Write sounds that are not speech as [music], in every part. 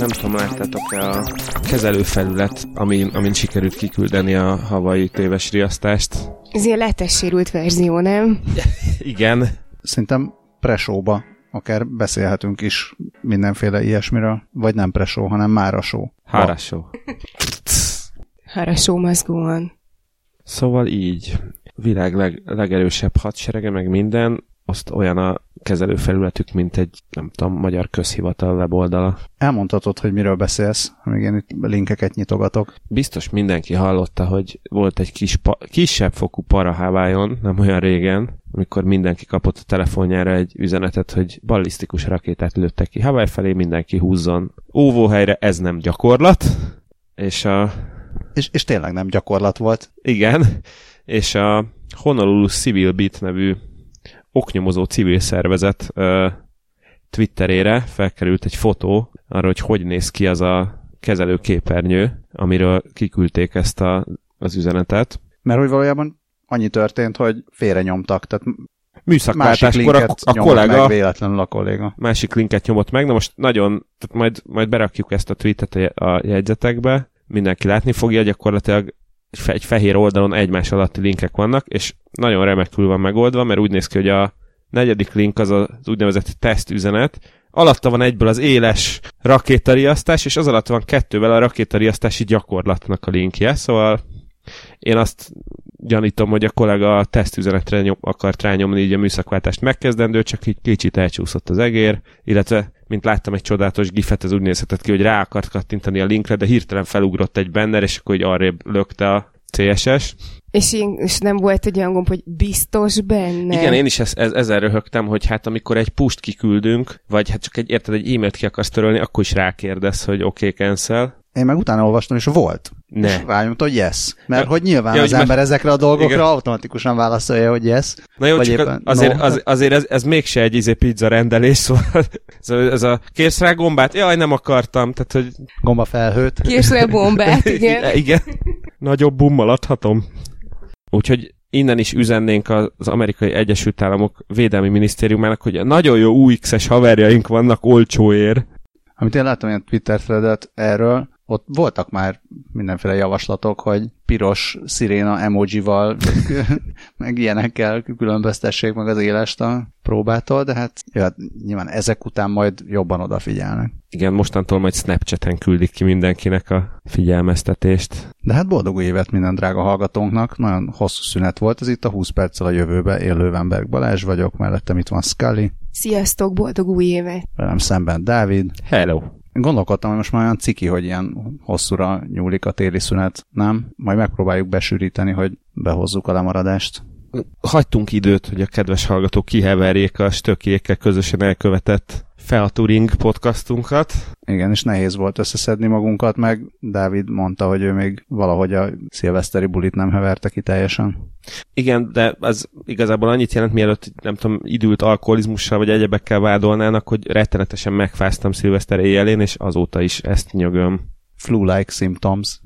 nem tudom, láttátok-e a kezelőfelület, amin, amin sikerült kiküldeni a havai téves riasztást? Ez ilyen letessérült verzió, nem? [laughs] Igen. Szerintem presóba akár beszélhetünk is mindenféle ilyesmiről, vagy nem presó, hanem márasó. Hárasó. [laughs] Go on. Szóval így, világ leg, legerősebb hadserege, meg minden, azt olyan a kezelőfelületük, mint egy, nem tudom, magyar közhivatal weboldala. Elmondhatod, hogy miről beszélsz, amíg én itt linkeket nyitogatok. Biztos mindenki hallotta, hogy volt egy kis pa- kisebb fokú para Hawaiion, nem olyan régen, amikor mindenki kapott a telefonjára egy üzenetet, hogy ballisztikus rakétát lőttek ki Hawaii felé, mindenki húzzon. Óvóhelyre ez nem gyakorlat, és a... És, és tényleg nem gyakorlat volt. Igen, és a Honolulu Civil Beat nevű oknyomozó civil szervezet Twitterére felkerült egy fotó arra, hogy hogy néz ki az a kezelő képernyő, amiről kiküldték ezt a, az üzenetet. Mert hogy valójában annyi történt, hogy félre nyomtak, tehát Műszakváltáskor a, a kollega, meg véletlenül a kolléga. másik linket nyomott meg, na most nagyon, tehát majd, majd berakjuk ezt a tweetet a jegyzetekbe, mindenki látni fogja, gyakorlatilag egy fehér oldalon egymás alatti linkek vannak, és nagyon remekül van megoldva, mert úgy néz ki, hogy a negyedik link az az úgynevezett tesztüzenet, alatta van egyből az éles rakétariasztás, és az alatt van kettővel a rakétariasztási gyakorlatnak a linkje, szóval én azt gyanítom, hogy a kollega a tesztüzenetre nyom, akart rányomni így a műszakváltást megkezdendő, csak így kicsit elcsúszott az egér, illetve mint láttam egy csodálatos gifet, ez úgy nézhetett ki, hogy rá akart kattintani a linkre, de hirtelen felugrott egy banner, és akkor hogy arrébb lökte a CSS. És, én, és nem volt egy olyan gomb, hogy biztos benne. Igen, én is ez, ez, ezzel röhögtem, hogy hát amikor egy pust kiküldünk, vagy hát csak egy, érted, egy e-mailt ki akarsz törölni, akkor is rákérdez, hogy oké, okay, cancel. Én meg utána olvastam, és volt. Ne. És rányomta, hogy yes. Mert Ja, hogy nyilván ja, az ember mert- ezekre a dolgokra Igen. automatikusan válaszolja, hogy yes. Na jó, Vagy csak éppen azért, no. az, azért ez, ez mégse egy izé pizza rendelés, [laughs] szóval ez a, ez a kérsz rá gombát? Jaj, nem akartam, tehát hogy Gomba felhőt. Késre bombát, [laughs] igen. igen. Nagyobb bummal adhatom. Úgyhogy innen is üzennénk az amerikai Egyesült Államok Védelmi Minisztériumának, hogy nagyon jó UX-es haverjaink vannak olcsóért. Amit én láttam ilyen Twitter threadet erről, ott voltak már mindenféle javaslatok, hogy piros sziréna emojival, [laughs] meg ilyenekkel különböztessék meg az élest a próbától, de hát, ja, hát nyilván ezek után majd jobban odafigyelnek. Igen, mostantól majd Snapchaten küldik ki mindenkinek a figyelmeztetést. De hát boldog évet minden drága hallgatónknak, nagyon hosszú szünet volt, ez itt a 20 perccel a jövőbe, én Lővenberg Balázs vagyok, mellettem itt van Scully, Sziasztok, boldog új évet! velem szemben Dávid, Hello! Gondolkodtam, hogy most már olyan ciki, hogy ilyen hosszúra nyúlik a téli szünet, nem? Majd megpróbáljuk besűríteni, hogy behozzuk a lemaradást. Hagytunk időt, hogy a kedves hallgatók kiheverjék a stökiékkel közösen elkövetett Featuring podcastunkat. Igen, és nehéz volt összeszedni magunkat, meg Dávid mondta, hogy ő még valahogy a szilveszteri bulit nem heverte ki teljesen. Igen, de az igazából annyit jelent, mielőtt nem tudom, időlt alkoholizmussal vagy egyebekkel vádolnának, hogy rettenetesen megfáztam szilveszter éjjelén, és azóta is ezt nyögöm. Flu-like symptoms.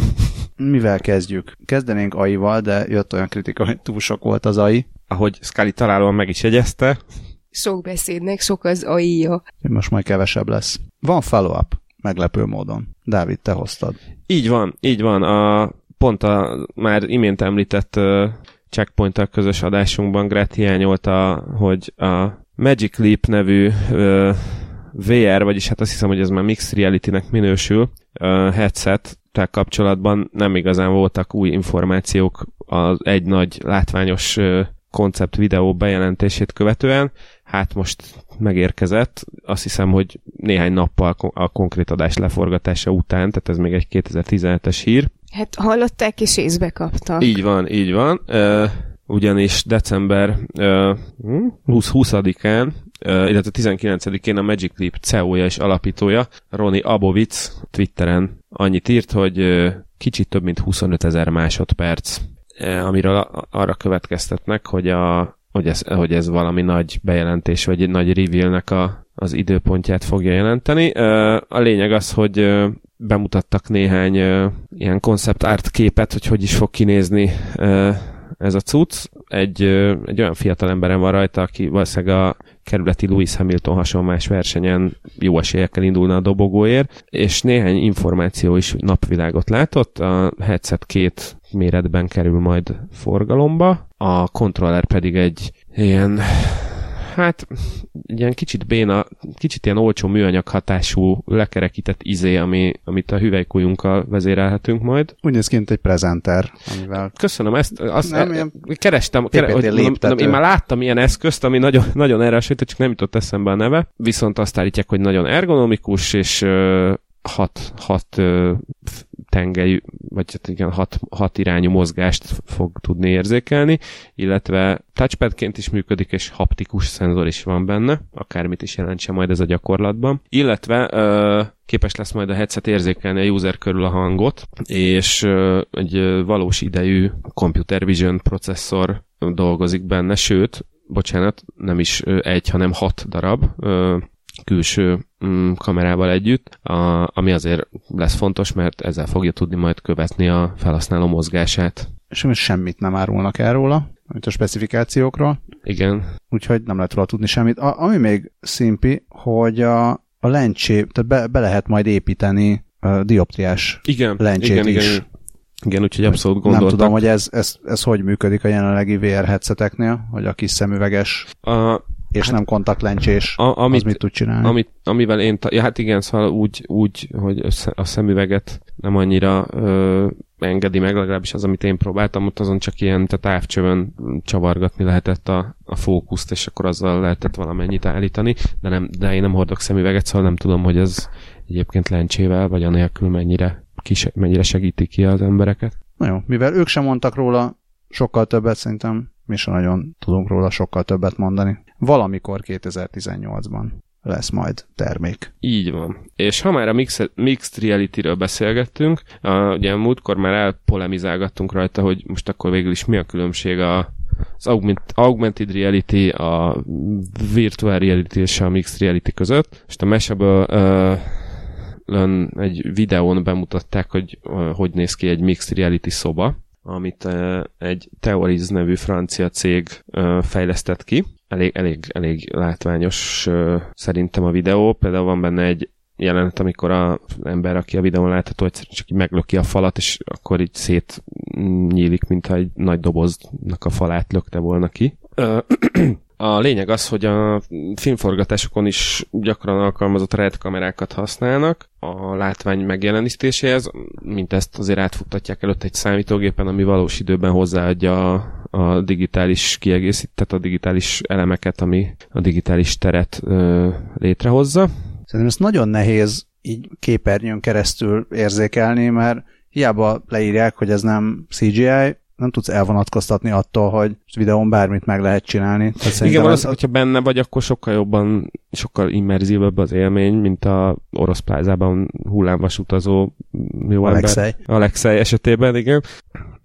[laughs] Mivel kezdjük? Kezdenénk AI-val, de jött olyan kritika, hogy túl sok volt az AI. Ahogy Scully találóan meg is jegyezte, Sok beszédnek sok az AI-ja. Most majd kevesebb lesz. Van follow-up, meglepő módon. Dávid, te hoztad. Így van, így van. A, pont a már imént említett uh, checkpoint közös adásunkban Gret hiányolta, hogy a Magic Leap nevű uh, VR, vagyis hát azt hiszem, hogy ez már Mixed Reality-nek minősül, uh, headset kapcsolatban nem igazán voltak új információk az egy nagy látványos koncept videó bejelentését követően. Hát most megérkezett, azt hiszem, hogy néhány nappal a konkrét adás leforgatása után, tehát ez még egy 2017-es hír. Hát hallották és észbe kaptak. Így van, így van. Uh, ugyanis december uh, 20 20-án, uh, illetve 19-én a Magic Leap CEO-ja és alapítója, Roni Abovitz Twitteren annyit írt, hogy uh, kicsit több mint 25 ezer másodperc, uh, amiről arra következtetnek, hogy, a, hogy, ez, hogy ez valami nagy bejelentés, vagy egy nagy revealnek a, az időpontját fogja jelenteni. A lényeg az, hogy bemutattak néhány ilyen concept art képet, hogy hogy is fog kinézni ez a cucc. Egy, egy olyan fiatal emberem van rajta, aki valószínűleg a kerületi Lewis Hamilton hasonlás versenyen jó esélyekkel indulna a dobogóért, és néhány információ is napvilágot látott. A headset két méretben kerül majd forgalomba, a kontroller pedig egy ilyen hát ilyen kicsit béna, kicsit ilyen olcsó műanyag hatású lekerekített izé, ami, amit a hüvelykujjunkkal vezérelhetünk majd. Úgy néz ki, mint egy prezenter, amivel... Köszönöm, ezt azt Nem, nem, ilyen kerestem, kere, hogy, mondom, én már láttam ilyen eszközt, ami nagyon, nagyon erre hasonlít, csak nem jutott eszembe a neve, viszont azt állítják, hogy nagyon ergonomikus, és ö, hat, hat tengelyű, vagy hát igen, hat, hat irányú mozgást fog tudni érzékelni, illetve touchpadként is működik, és haptikus szenzor is van benne, akármit is jelentse majd ez a gyakorlatban. Illetve ö, képes lesz majd a headset érzékelni a user körül a hangot, és ö, egy valós idejű computer vision processzor dolgozik benne, sőt, bocsánat, nem is egy, hanem hat darab ö, külső mm, kamerával együtt, a, ami azért lesz fontos, mert ezzel fogja tudni majd követni a felhasználó mozgását. És semmit nem árulnak el róla, mint a specifikációkról, Igen, úgyhogy nem lehet róla tudni semmit. A, ami még szimpi, hogy a, a lencsé, tehát be, be lehet majd építeni uh, dioptriás igen, lencsét igen, is. igen, igen, úgyhogy abszolút Nem gondoltak. tudom, hogy ez, ez, ez hogy működik a jelenlegi VR headseteknél, hogy a kis szemüveges a, és Hát- nem kontaktlencsés, a, az amit, mit tud csinálni? amit, amivel én, ja, hát igen, szóval úgy, úgy hogy össze- a szemüveget nem annyira ö, engedi meg, legalábbis az, amit én próbáltam, ott azon csak ilyen tehát távcsövön csavargatni lehetett a, a fókuszt, és akkor azzal lehetett valamennyit állítani, de, nem, de én nem hordok szemüveget, szóval nem tudom, hogy ez egyébként lencsével, vagy anélkül mennyire, kis, mennyire segíti ki az embereket. Na jó, mivel ők sem mondtak róla sokkal többet, szerintem mi sem nagyon tudunk róla sokkal többet mondani. Valamikor 2018-ban lesz majd termék. Így van. És ha már a mixed, mixed reality-ről beszélgettünk, a, ugye múltkor már elpolemizálgattunk rajta, hogy most akkor végül is mi a különbség a, az augment, augmented reality, a virtual reality és a mixed reality között. És a Mashable uh, egy videón bemutatták, hogy uh, hogy néz ki egy mixed reality szoba, amit egy Theories nevű francia cég fejlesztett ki. Elég, elég, elég látványos szerintem a videó. Például van benne egy jelenet, amikor a ember, aki a videón látható, egyszerűen csak így meglöki a falat, és akkor így szét nyílik, mintha egy nagy doboznak a falát lökte volna ki. A lényeg az, hogy a filmforgatásokon is gyakran alkalmazott RED kamerákat használnak a látvány megjelenítéséhez, mint ezt azért átfuttatják előtt egy számítógépen, ami valós időben hozzáadja a, a digitális kiegészít, a digitális elemeket, ami a digitális teret ö, létrehozza. Szerintem ezt nagyon nehéz így képernyőn keresztül érzékelni, mert hiába leírják, hogy ez nem CGI, nem tudsz elvonatkoztatni attól, hogy videón bármit meg lehet csinálni. Tehát Igen, szerintem valószínűleg, hogyha benne vagy, akkor sokkal jobban, sokkal immerzívebb az élmény, mint a orosz plázában hullámvasutazó jó Alexei. ember. Alexei esetében, igen.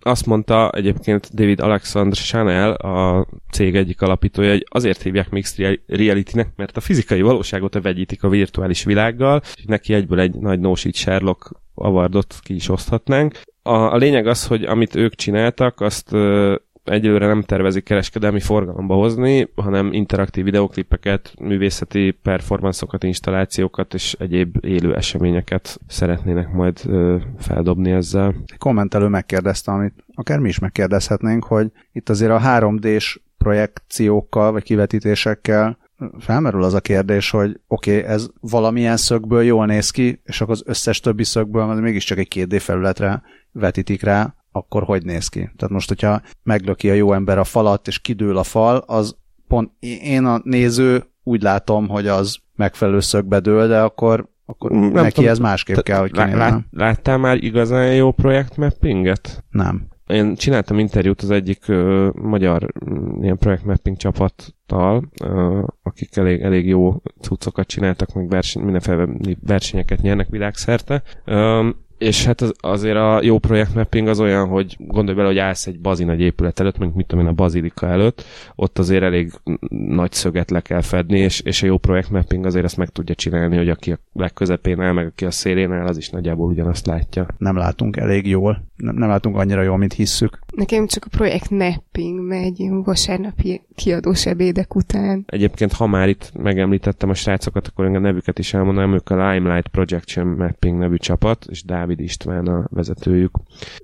Azt mondta egyébként David Alexandre Chanel, a cég egyik alapítója, hogy azért hívják Mixed Reality-nek, mert a fizikai valóságot vegyítik a virtuális világgal, és neki egyből egy nagy no Sherlock avardot ki is oszthatnánk. A, a lényeg az, hogy amit ők csináltak, azt ö, egyelőre nem tervezik kereskedelmi forgalomba hozni, hanem interaktív videoklipeket, művészeti performanszokat, installációkat és egyéb élő eseményeket szeretnének majd ö, feldobni ezzel. Kommentelő megkérdezte, amit akár mi is megkérdezhetnénk, hogy itt azért a 3D-s projekciókkal vagy kivetítésekkel felmerül az a kérdés, hogy oké, okay, ez valamilyen szögből jól néz ki, és akkor az összes többi szögből, mert mégiscsak egy 2D felületre vetítik rá, akkor hogy néz ki? Tehát most, hogyha meglöki a jó ember a falat, és kidől a fal, az pont én a néző úgy látom, hogy az megfelelő szögbe dől, de akkor, akkor Nem neki tudom, ez másképp kell, hogy kinézzen. lát, láttál már igazán jó projektmappinget? Nem. Én csináltam interjút az egyik ö, magyar mm, ilyen projektmapping csapattal, ö, akik elég, elég jó cuccokat csináltak, meg verseny, mindenféle versenyeket nyernek világszerte. Ö, és hát az, azért a jó projektmapping az olyan, hogy gondolj bele, hogy állsz egy bazi nagy épület előtt, mondjuk mit tudom én, a bazilika előtt, ott azért elég nagy szöget le kell fedni, és, és a jó projektmapping azért ezt meg tudja csinálni, hogy aki a legközepén áll, meg aki a szélén áll, az is nagyjából ugyanazt látja. nem látunk elég jól, nem, nem látunk annyira jól, mint hisszük. Nekem csak a projekt mapping megy vasárnapi kiadós ebédek után. Egyébként, ha már itt megemlítettem a srácokat, akkor a nevüket is elmondanám, ők a Limelight Projection Mapping nevű csapat, és Dávid István a vezetőjük.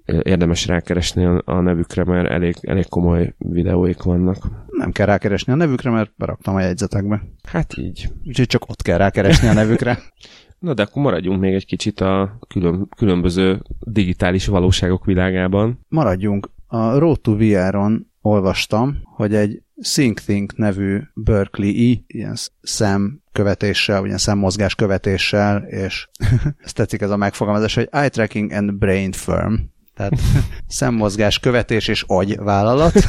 Érdemes rákeresni a, a nevükre, mert elég, elég komoly videóik vannak. Nem kell rákeresni a nevükre, mert beraktam a jegyzetekbe. Hát így. Úgyhogy csak ott kell rákeresni a nevükre. [laughs] Na de akkor maradjunk még egy kicsit a külön, különböző digitális valóságok világában. Maradjunk. A Road to VR-on olvastam, hogy egy SyncThink nevű Berkeley-i ilyen szemkövetéssel, vagy ilyen szemmozgás követéssel, és [laughs] ezt tetszik ez a megfogalmazás, hogy eye tracking and brain firm, tehát [laughs] szemmozgás követés és agy vállalat. [laughs]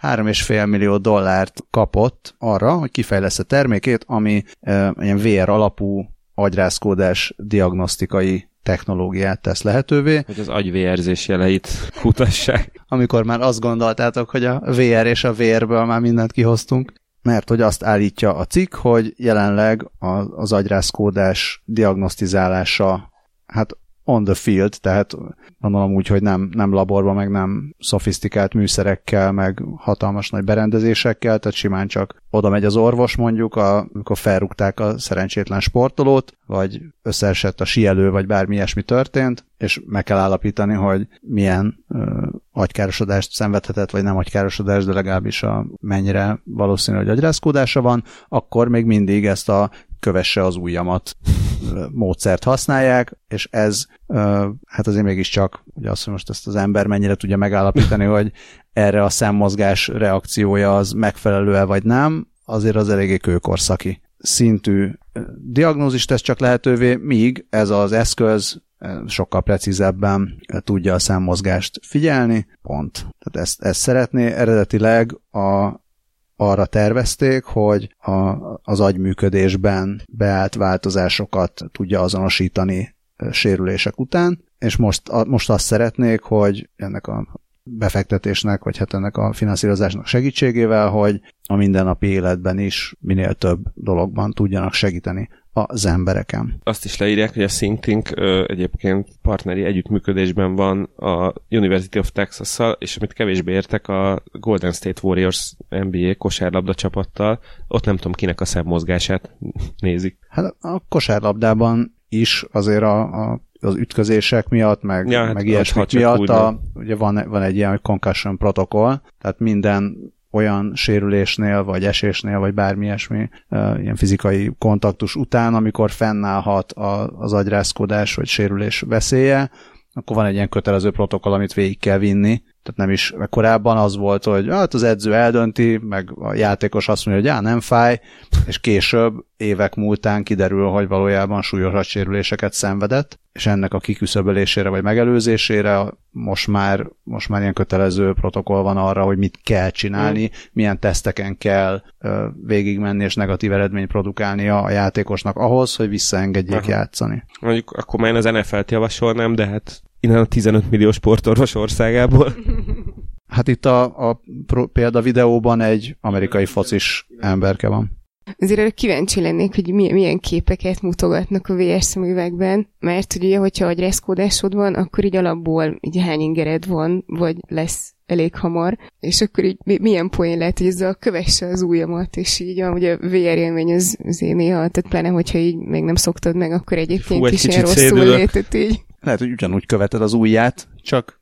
3,5 millió dollárt kapott arra, hogy kifejlesz a termékét, ami e, ilyen VR alapú agyrázkódás diagnosztikai technológiát tesz lehetővé. Hogy az agyvérzés jeleit kutassák. Amikor már azt gondoltátok, hogy a VR és a VR-ből már mindent kihoztunk, mert hogy azt állítja a cikk, hogy jelenleg az agyrázkódás diagnosztizálása hát on the field, tehát gondolom úgy, hogy nem, nem laborban, meg nem szofisztikált műszerekkel, meg hatalmas nagy berendezésekkel, tehát simán csak oda megy az orvos mondjuk, a, amikor felrúgták a szerencsétlen sportolót, vagy összeesett a sielő, vagy bármi ilyesmi történt, és meg kell állapítani, hogy milyen ö, agykárosodást szenvedhetett, vagy nem agykárosodást, de legalábbis a mennyire valószínű, hogy agyrázkódása van, akkor még mindig ezt a kövesse az ujjamat módszert használják, és ez hát azért mégiscsak, ugye azt, hogy most ezt az ember mennyire tudja megállapítani, hogy erre a szemmozgás reakciója az megfelelő-e vagy nem, azért az eléggé kőkorszaki szintű diagnózist tesz csak lehetővé, míg ez az eszköz sokkal precízebben tudja a szemmozgást figyelni, pont. Tehát ezt, ezt szeretné eredetileg a arra tervezték, hogy a, az agyműködésben beállt változásokat tudja azonosítani sérülések után, és most, a, most azt szeretnék, hogy ennek a befektetésnek, vagy hát ennek a finanszírozásnak segítségével, hogy a mindennapi életben is minél több dologban tudjanak segíteni az embereken. Azt is leírják, hogy a SyncThink ö, egyébként partneri együttműködésben van a University of Texas-szal, és amit kevésbé értek, a Golden State Warriors NBA kosárlabda csapattal, ott nem tudom kinek a szemmozgását nézik. Hát a kosárlabdában is azért a, a az ütközések miatt, meg, ja, hát meg ilyesmi miatt a, ugye van, van egy ilyen concussion protokoll, tehát minden olyan sérülésnél, vagy esésnél, vagy bármi ilyesmi ilyen fizikai kontaktus után, amikor fennállhat az agyrázkodás vagy sérülés veszélye, akkor van egy ilyen kötelező protokoll, amit végig kell vinni, tehát nem is, mert korábban az volt, hogy hát az edző eldönti, meg a játékos azt mondja, hogy já, nem fáj, és később, évek múltán kiderül, hogy valójában súlyos sérüléseket szenvedett, és ennek a kiküszöbölésére vagy megelőzésére most már, most már ilyen kötelező protokoll van arra, hogy mit kell csinálni, mm. milyen teszteken kell ö, végigmenni és negatív eredményt produkálnia a játékosnak ahhoz, hogy visszaengedjék Aha. játszani. Mondjuk akkor már én az NFL-t javasolnám, de hát innen a 15 millió sportorvos országából. [laughs] Hát itt a, a példa videóban egy amerikai focis emberke van. Azért erre kíváncsi lennék, hogy milyen, milyen képeket mutogatnak a VR szemüvegben, mert ugye, hogyha agyrázkódásod van, akkor így alapból így hány ingered van, vagy lesz elég hamar, és akkor így milyen poén lehet, hogy ezzel kövesse az ujjamat, és így a, ugye a VR élmény az, az én néha, tehát pláne, hogyha így még nem szoktad meg, akkor egyébként Fú, egy is ilyen rosszul létet így. Lehet, hogy ugyanúgy követed az ujját, csak,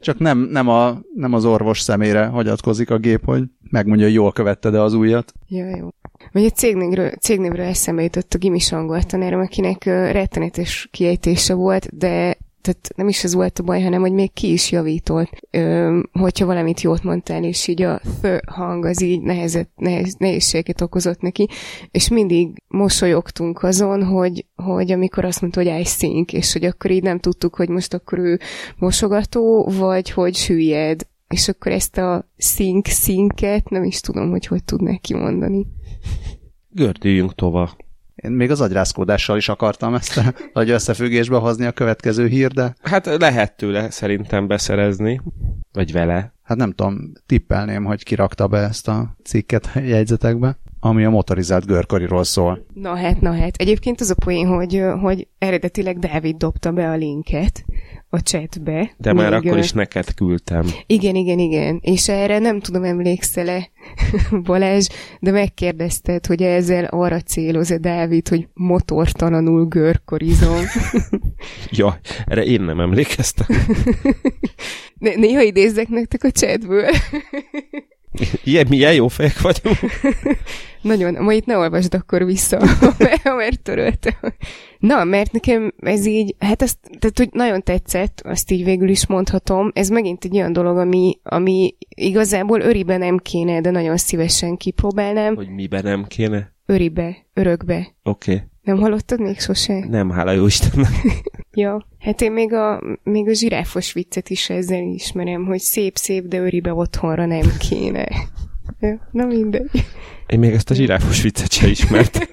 csak nem, nem, a, nem az orvos szemére hagyatkozik a gép, hogy megmondja, hogy jól követted-e az ujjat. Ja, jó. Vagy egy cégnévről, cégnévről eszembe jutott a gimis angoltanárom, akinek rettenetes kiejtése volt, de tehát nem is ez volt a baj, hanem hogy még ki is javított, ö, hogyha valamit jót mondtál, és így a th hang az így nehezet, nehez, nehézséget okozott neki, és mindig mosolyogtunk azon, hogy, hogy amikor azt mondta, hogy I think, és hogy akkor így nem tudtuk, hogy most akkor ő mosogató, vagy hogy süllyed, és akkor ezt a szink szinket nem is tudom, hogy hogy tudnák kimondani. Gördüljünk tovább. Én még az agyrázkódással is akartam ezt [laughs] nagy összefüggésbe hozni a következő hír, de... Hát lehet tőle szerintem beszerezni, vagy vele. Hát nem tudom, tippelném, hogy kirakta be ezt a cikket a jegyzetekbe. Ami a motorizált görkoriról szól. Na hát, na hát. Egyébként az a poén, hogy, hogy eredetileg Dávid dobta be a linket a chatbe. De már akkor is neked küldtem. Igen, igen, igen. És erre nem tudom, emlékszel-e, [laughs] Balázs, de megkérdezted, hogy ezzel arra céloz-e Dávid, hogy motortalanul görkorizom. [laughs] ja, erre én nem emlékeztem. [laughs] Néha idézzek nektek a chatből. Ilyen, milyen jó fejek vagyunk. Nagyon, ma itt ne olvasd akkor vissza, [laughs] [laughs] mert töröltem. Na, mert nekem ez így, hát azt, tehát hogy nagyon tetszett, azt így végül is mondhatom. Ez megint egy olyan dolog, ami, ami igazából öribe nem kéne, de nagyon szívesen kipróbálnám. Hogy miben nem kéne? Öribe, örökbe. Oké. Okay. Nem hallottad még sose? Nem, hála jó Istennek. [laughs] ja, hát én még a, még a zsiráfos viccet is ezzel ismerem, hogy szép-szép, de öribe otthonra nem kéne. Na mindegy. Én még ezt a zsiráfos viccet se ismert. [laughs]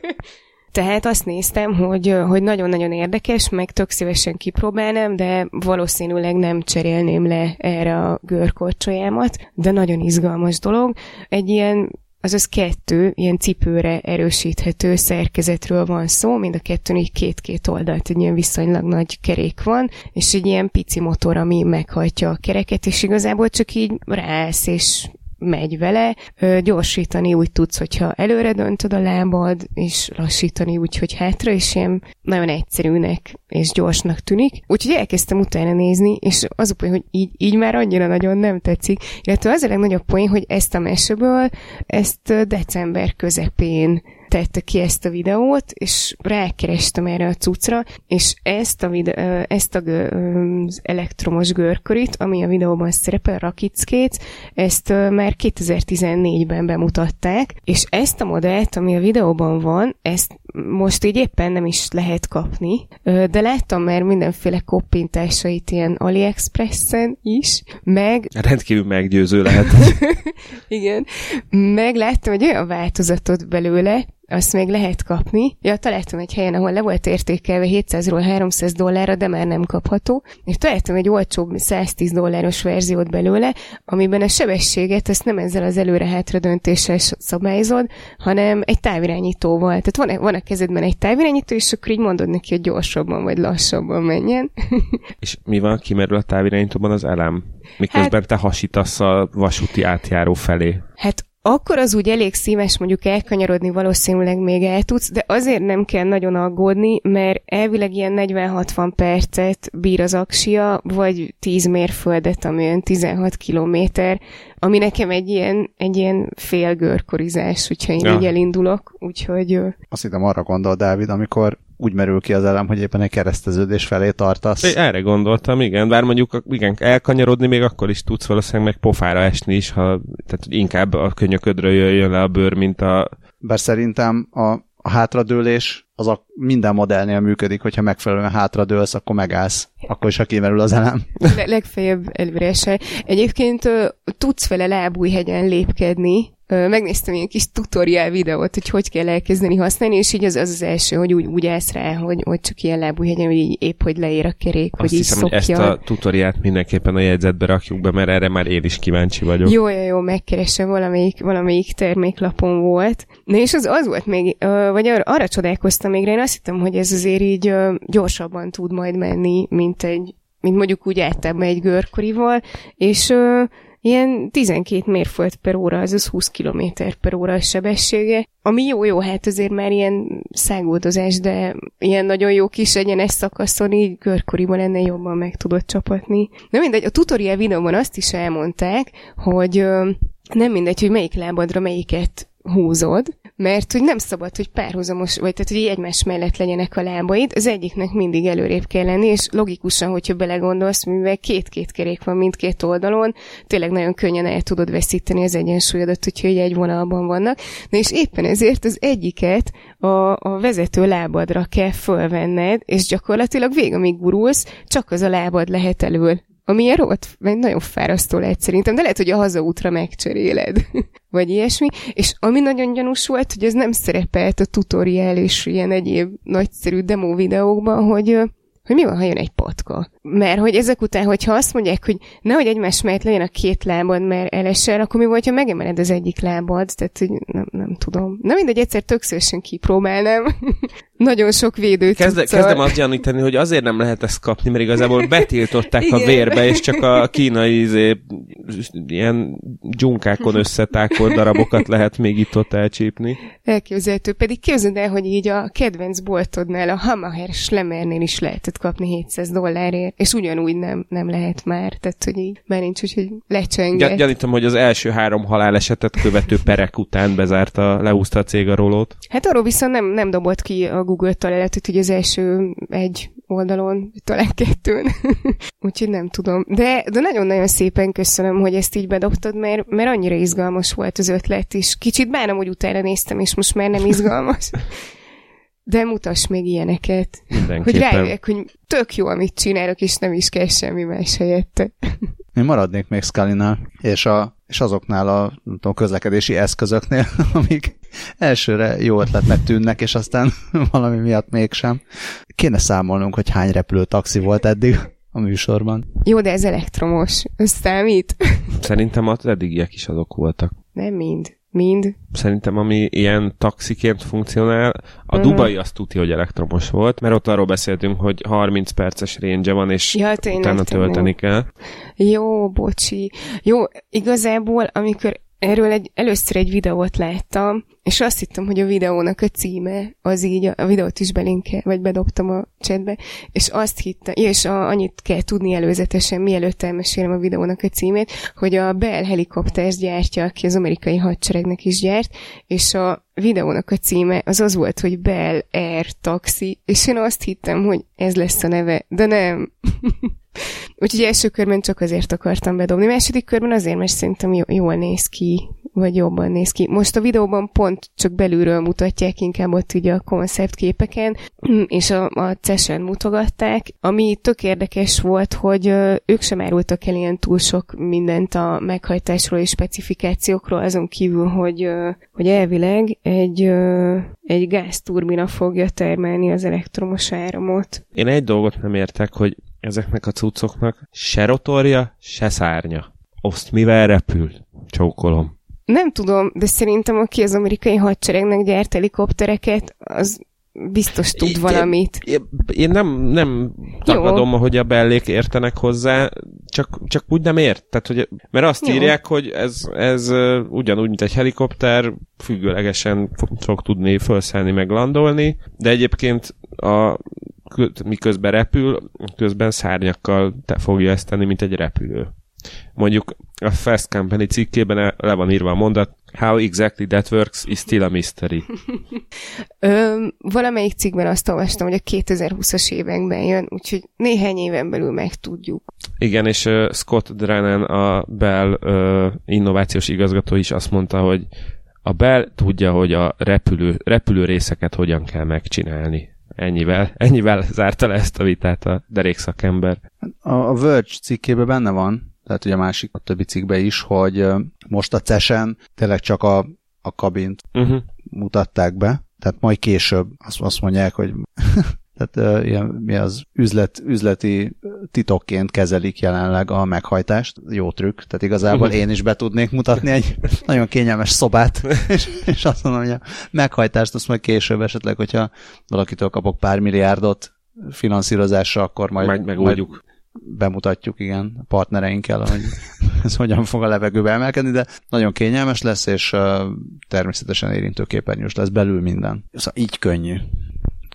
Tehát azt néztem, hogy, hogy nagyon-nagyon érdekes, meg tök szívesen kipróbálnám, de valószínűleg nem cserélném le erre a görkorcsolyámat, de nagyon izgalmas dolog. Egy ilyen azaz kettő ilyen cipőre erősíthető szerkezetről van szó, mind a kettőn így két-két oldalt egy ilyen viszonylag nagy kerék van, és egy ilyen pici motor, ami meghajtja a kereket, és igazából csak így rász, és megy vele. Gyorsítani úgy tudsz, hogyha előre döntöd a lábad, és lassítani úgy, hogy hátra, és ilyen nagyon egyszerűnek és gyorsnak tűnik. Úgyhogy elkezdtem utána nézni, és az a poén, hogy így, így már annyira nagyon nem tetszik. Illetve az a legnagyobb poén, hogy ezt a meseből, ezt december közepén tette ki ezt a videót, és rákerestem erre a cuccra, és ezt a videó, ezt a az elektromos görkörit, ami a videóban szerepel, Rakickét, ezt már 2014-ben bemutatták, és ezt a modellt, ami a videóban van, ezt most így éppen nem is lehet kapni, de láttam már mindenféle koppintásait ilyen AliExpressen is, meg... Rendkívül meggyőző lehet. [laughs] Igen, meg láttam egy olyan változatot belőle, azt még lehet kapni. Ja, találtam egy helyen, ahol le volt értékelve 700-ról 300 dollárra, de már nem kapható. És találtam egy olcsóbb 110 dolláros verziót belőle, amiben a sebességet ezt nem ezzel az előre-hátra döntéssel szabályozod, hanem egy távirányítóval. Tehát van, van a kezedben egy távirányító, és akkor így mondod neki, hogy gyorsabban vagy lassabban menjen. [laughs] és mi van, kimerül a távirányítóban az elem? Miközben hát, te hasítasz a vasúti átjáró felé. Hát akkor az úgy elég szíves mondjuk elkanyarodni valószínűleg még el tudsz, de azért nem kell nagyon aggódni, mert elvileg ilyen 40-60 percet bír az aksia, vagy 10 mérföldet, ami olyan 16 kilométer, ami nekem egy ilyen, egy ilyen félgörkorizás, hogyha én ja. így elindulok, úgyhogy... Azt hittem arra gondol, Dávid, amikor úgy merül ki az elem, hogy éppen egy kereszteződés felé tartasz. É, erre gondoltam, igen, bár mondjuk igen, elkanyarodni még akkor is tudsz valószínűleg meg pofára esni is, ha, tehát inkább a könyöködről jöjjön le a bőr, mint a... Bár szerintem a, a hátradőlés az a minden modellnél működik, hogyha megfelelően hátradőlsz, akkor megállsz. Akkor is, ha kimerül az elem. Le- legfeljebb előre Egyébként tudsz vele lábújhegyen lépkedni, megnéztem ilyen kis tutoriál videót, hogy hogy kell elkezdeni használni, és így az az, az első, hogy úgy, úgy állsz rá, hogy, hogy csak ilyen lábújhegyen, hogy így épp hogy leér a kerék, Azt hogy hiszem, így szokja. hogy ezt a tutoriát mindenképpen a jegyzetbe rakjuk be, mert erre már én is kíváncsi vagyok. Jó, jó, jó, megkeresem, valamelyik, valamelyik terméklapon volt. Na és az az volt még, vagy arra, arra csodálkoztam még, én azt hittem, hogy ez azért így gyorsabban tud majd menni, mint egy mint mondjuk úgy általában egy görkorival, és ilyen 12 mérföld per óra, azaz 20 km per óra a sebessége, ami jó-jó, hát azért már ilyen szágódozás, de ilyen nagyon jó kis egyenes szakaszon így görkoriban lenne jobban meg tudod csapatni. Na mindegy, a tutorial videóban azt is elmondták, hogy nem mindegy, hogy melyik lábadra melyiket húzod, mert hogy nem szabad, hogy párhuzamos, vagy tehát, hogy egymás mellett legyenek a lábaid, az egyiknek mindig előrébb kell lenni, és logikusan, hogyha belegondolsz, mivel két-két kerék van mindkét oldalon, tényleg nagyon könnyen el tudod veszíteni az egyensúlyodat, hogyha egy vonalban vannak. Na és éppen ezért az egyiket a, a vezető lábadra kell fölvenned, és gyakorlatilag vég, amíg gurulsz, csak az a lábad lehet elől ami ott nagyon fárasztó lehet szerintem, de lehet, hogy a hazaútra megcseréled, [laughs] vagy ilyesmi. És ami nagyon gyanús volt, hogy ez nem szerepelt a tutoriál és ilyen egyéb nagyszerű demo videókban, hogy hogy mi van, ha jön egy patka. Mert hogy ezek után, hogyha azt mondják, hogy nehogy egymás mellett legyen a két lábad, mert elesel, akkor mi volt, ha megemeled az egyik lábad? Tehát, hogy nem, nem tudom. Na mindegy, egyszer tök szívesen kipróbálnám. [laughs] Nagyon sok védőt. Kezde, kezdem azt gyanítani, hogy azért nem lehet ezt kapni, mert igazából [laughs] betiltották a vérbe, és csak a kínai izé, ilyen dzsunkákon [laughs] összetákolt darabokat lehet még itt ott elcsípni. Elképzelhető. Pedig képzeld el, hogy így a kedvenc boltodnál, a Hamaher Schlemmernél is lehetett kapni 700 dollárért, és ugyanúgy nem, nem lehet már. Tehát, hogy így már nincs, úgyhogy lecsenget. Gyanítom, hogy az első három halálesetet követő perek után bezárta, leúzta a cég a rolót. Hát arról viszont nem, nem dobott ki a Google találatot, hogy az első egy oldalon, talán kettőn. [laughs] Úgyhogy nem tudom. De, de nagyon-nagyon szépen köszönöm, hogy ezt így bedobtad, mert, mert annyira izgalmas volt az ötlet is. Kicsit bánom, hogy utána néztem, és most már nem izgalmas. [laughs] De mutass még ilyeneket. Hogy rájöjjek, hogy tök jó, amit csinálok, és nem is kell semmi más helyette. Én maradnék még scully és, a, és azoknál a tudom, közlekedési eszközöknél, [laughs] amik elsőre jó ötletnek tűnnek, és aztán [laughs] valami miatt mégsem. Kéne számolnunk, hogy hány repülő taxi volt eddig a műsorban. Jó, de ez elektromos. Ez számít? Szerintem az eddigiek is azok voltak. Nem mind. Mind? Szerintem, ami ilyen taxiként funkcionál, a uh-huh. Dubai azt tudja, hogy elektromos volt, mert ott arról beszéltünk, hogy 30 perces range van, és ja, tényleg, utána tölteni kell. Jó, bocsi. Jó, igazából, amikor erről egy, először egy videót láttam, és azt hittem, hogy a videónak a címe, az így, a, videót is belinke, vagy bedobtam a chatbe, és azt hittem, és a, annyit kell tudni előzetesen, mielőtt elmesélem a videónak a címét, hogy a Bell helikoptert gyártja, aki az amerikai hadseregnek is gyárt, és a videónak a címe az az volt, hogy Bell Air Taxi, és én azt hittem, hogy ez lesz a neve, de nem. [laughs] Úgyhogy első körben csak azért akartam bedobni. Második körben azért, mert szerintem jól néz ki, vagy jobban néz ki. Most a videóban pont csak belülről mutatják, inkább ott ugye a konceptképeken, [clears throat] és a, a CES-en mutogatták, ami tök érdekes volt, hogy ők sem árultak el ilyen túl sok mindent a meghajtásról és specifikációkról, azon kívül, hogy, hogy elvileg egy, egy gázturbina fogja termelni az elektromos áramot. Én egy dolgot nem értek, hogy ezeknek a cuccoknak se rotorja, se szárnya. Azt mivel repül? Csókolom. Nem tudom, de szerintem aki az amerikai hadseregnek gyárt helikoptereket, az biztos tud én, valamit. Én, én nem, nem tagadom, hogy a bellék értenek hozzá, csak, csak úgy nem ért. Tehát, hogy, mert azt Jó. írják, hogy ez, ez ugyanúgy, mint egy helikopter, függőlegesen fog tudni felszállni, meg landolni, de egyébként a miközben repül, közben szárnyakkal te fogja ezt tenni, mint egy repülő. Mondjuk a Fast Company cikkében le van írva a mondat, How exactly that works is still a mystery. [laughs] Ö, valamelyik cikkben azt olvastam, hogy a 2020-as években jön, úgyhogy néhány éven belül megtudjuk. Igen, és uh, Scott Drennan, a Bell uh, innovációs igazgató is azt mondta, hogy a Bell tudja, hogy a repülő, repülő részeket hogyan kell megcsinálni. Ennyivel, ennyivel zárta le ezt a vitát a derékszakember. A, a Verge cikkében benne van, tehát ugye a másik, a többi cikkben is, hogy most a CES-en tényleg csak a, a kabint uh-huh. mutatták be, tehát majd később azt, azt mondják, hogy [laughs] tehát uh, ilyen, mi az üzlet, üzleti titokként kezelik jelenleg a meghajtást. Jó trükk, tehát igazából uh-huh. én is be tudnék mutatni egy [laughs] nagyon kényelmes szobát, [laughs] és, és azt mondom, hogy a meghajtást azt majd később esetleg, hogyha valakitől kapok pár milliárdot finanszírozásra, akkor majd, majd megoldjuk. Majd bemutatjuk, igen, a partnereinkkel, hogy [laughs] ez hogyan fog a levegőbe emelkedni, de nagyon kényelmes lesz, és uh, természetesen érintőképernyős lesz belül minden. Szóval így könnyű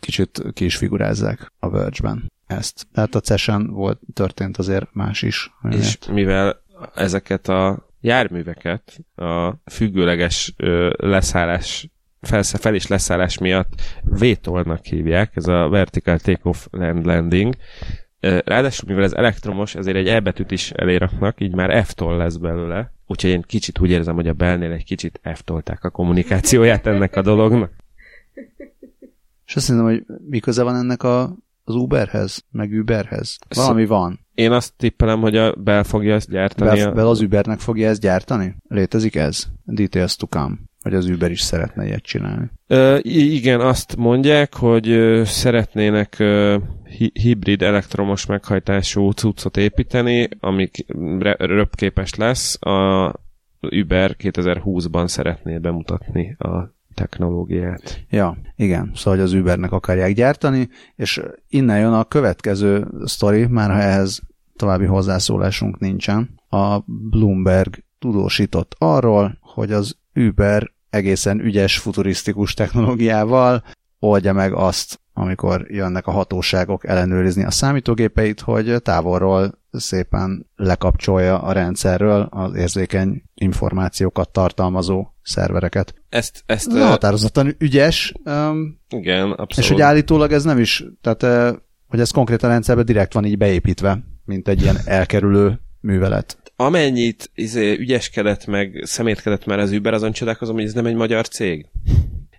kicsit ki is figurázzák a Verge-ben ezt. Tehát a CES-en volt, történt azért más is. És mivel ezeket a járműveket a függőleges ö, leszállás felsze, fel és leszállás miatt vétolnak hívják, ez a Vertical Takeoff Land Landing. Ráadásul, mivel ez elektromos, ezért egy elbetűt is eléraknak, így már F-tól lesz belőle. Úgyhogy én kicsit úgy érzem, hogy a belnél egy kicsit F-tolták a kommunikációját ennek a dolognak. És azt mondom, hogy mi köze van ennek a, az Uberhez, meg Uberhez? Valami Sz- van. Én azt tippelem, hogy a Bell fogja ezt gyártani. Bell, a... Bell az Ubernek fogja ezt gyártani? Létezik ez? Details to come. Vagy az Uber is szeretne ilyet csinálni? Ö, igen, azt mondják, hogy szeretnének ö, hi- hibrid elektromos meghajtású cuccot építeni, amik röpképes lesz. A Uber 2020-ban szeretné bemutatni a technológiát. Ja, igen, szóval az Ubernek akarják gyártani, és innen jön a következő sztori, már ha ehhez további hozzászólásunk nincsen. A Bloomberg tudósított arról, hogy az Uber egészen ügyes, futurisztikus technológiával oldja meg azt, amikor jönnek a hatóságok ellenőrizni a számítógépeit, hogy távolról szépen lekapcsolja a rendszerről az érzékeny információkat tartalmazó szervereket. Ezt, ezt ez határozottan ügyes. Igen, abszolút. És hogy állítólag ez nem is, tehát hogy ez konkrétan rendszerbe direkt van így beépítve, mint egy ilyen elkerülő művelet. Amennyit izé, ügyeskedett meg, szemétkedett már az Uber, azon csodálkozom, hogy ez nem egy magyar cég.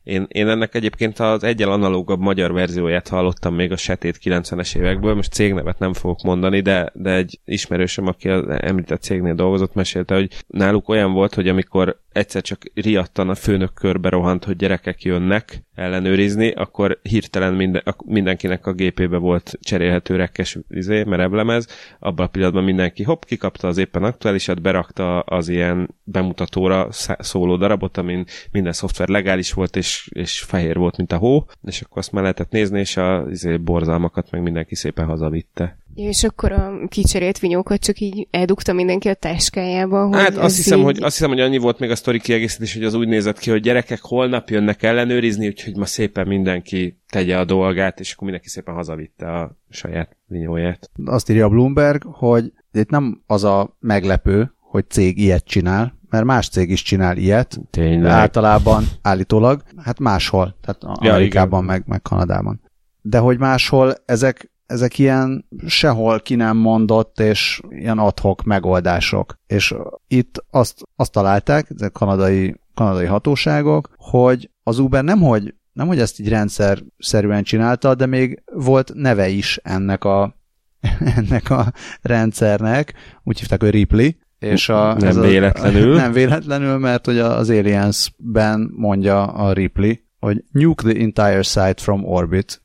Én, én ennek egyébként az egyel analógabb magyar verzióját hallottam még a Setét 90-es évekből, most cégnevet nem fogok mondani, de, de egy ismerősöm, aki az említett cégnél dolgozott, mesélte, hogy náluk olyan volt, hogy amikor egyszer csak riadtan a főnök körbe rohant, hogy gyerekek jönnek ellenőrizni, akkor hirtelen minden, mindenkinek a gépébe volt cserélhető rekkes izé, merevlemez, abban a pillanatban mindenki hopp, kikapta az éppen aktuálisat, berakta az ilyen bemutatóra szóló darabot, amin minden szoftver legális volt, és, és fehér volt, mint a hó, és akkor azt már lehetett nézni, és a izé, borzalmakat meg mindenki szépen hazavitte. Ja, és akkor a kicserélt vinyókat csak így eldugta mindenki a táskájába. Hogy hát azt hiszem, így... hogy, azt hiszem, hogy annyi volt még a sztori kiegészítés, hogy az úgy nézett ki, hogy gyerekek holnap jönnek ellenőrizni, úgyhogy ma szépen mindenki tegye a dolgát, és akkor mindenki szépen hazavitte a saját vinyóját. Azt írja a Bloomberg, hogy itt nem az a meglepő, hogy cég ilyet csinál, mert más cég is csinál ilyet. Tényleg. Általában állítólag, hát máshol, tehát Amerikában, ja, meg, meg Kanadában. De hogy máshol ezek ezek ilyen sehol ki nem mondott, és ilyen adhok megoldások. És itt azt, azt találták, ezek kanadai, kanadai hatóságok, hogy az Uber nem hogy, nem hogy ezt így rendszer szerűen csinálta, de még volt neve is ennek a, [laughs] ennek a rendszernek, úgy hívták, hogy Ripley, és a, nem ez véletlenül. A, [laughs] nem véletlenül, mert hogy az Aliens-ben mondja a Ripley, hogy nuke the entire site from orbit,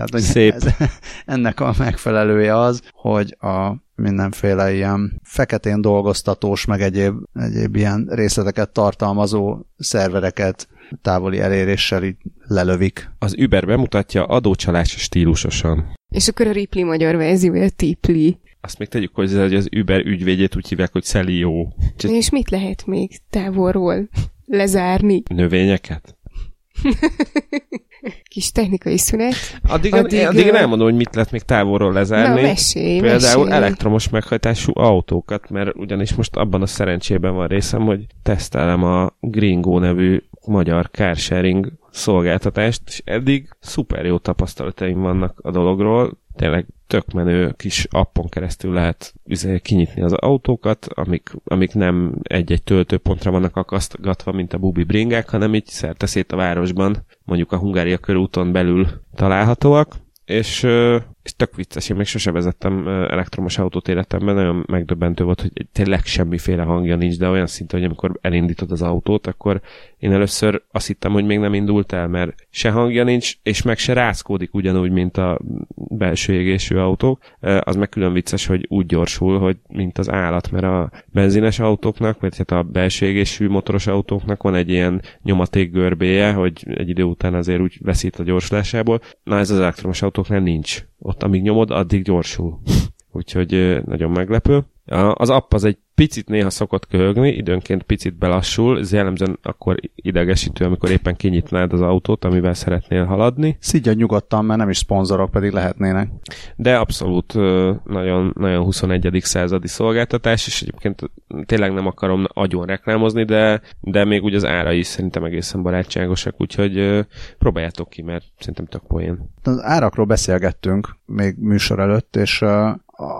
tehát, hogy Szép. Ez, [laughs] ennek a megfelelője az, hogy a mindenféle ilyen feketén dolgoztatós, meg egyéb, egyéb ilyen részleteket tartalmazó szervereket távoli eléréssel így lelövik. Az Uber bemutatja adócsalás stílusosan. És akkor a Ripley magyar verziója Tipli. Azt még tegyük hozzá, hogy az Uber ügyvédjét úgy hívják, hogy Celió. És mit lehet még távolról lezárni? Növényeket? [laughs] Kis technikai szünet. Addig, addig, addig én elmondom, hogy mit lehet még távolról lezárni. Na, mesélj, Például mesélj. elektromos meghajtású autókat, mert ugyanis most abban a szerencsében van részem, hogy tesztelem a Gringo nevű magyar carsharing szolgáltatást, és eddig szuper jó tapasztalataim vannak a dologról. Tényleg tök menő kis appon keresztül lehet üzé, kinyitni az autókat, amik, amik nem egy-egy töltőpontra vannak akasztgatva, mint a bubi bringák, hanem így szerte szét a városban, mondjuk a Hungária körúton belül találhatóak, és, és tök vicces, én még sose vezettem elektromos autót életemben, nagyon megdöbbentő volt, hogy tényleg semmiféle hangja nincs, de olyan szinte, hogy amikor elindítod az autót, akkor én először azt hittem, hogy még nem indult el, mert se hangja nincs, és meg se rászkódik ugyanúgy, mint a belső égésű autók. Az meg külön vicces, hogy úgy gyorsul, hogy mint az állat, mert a benzines autóknak, vagy hát a belső égésű motoros autóknak van egy ilyen nyomaték görbéje, hogy egy idő után azért úgy veszít a gyorsulásából. Na ez az elektromos autóknál nincs. Ott amíg nyomod, addig gyorsul. [laughs] Úgyhogy nagyon meglepő. Az app az egy picit néha szokott köhögni, időnként picit belassul, ez jellemzően akkor idegesítő, amikor éppen kinyitnád az autót, amivel szeretnél haladni. Szidja nyugodtan, mert nem is szponzorok, pedig lehetnének. De abszolút nagyon, nagyon 21. századi szolgáltatás, és egyébként tényleg nem akarom agyon reklámozni, de, de még úgy az ára is szerintem egészen barátságosak, úgyhogy próbáljátok ki, mert szerintem tök poén. Az árakról beszélgettünk még műsor előtt, és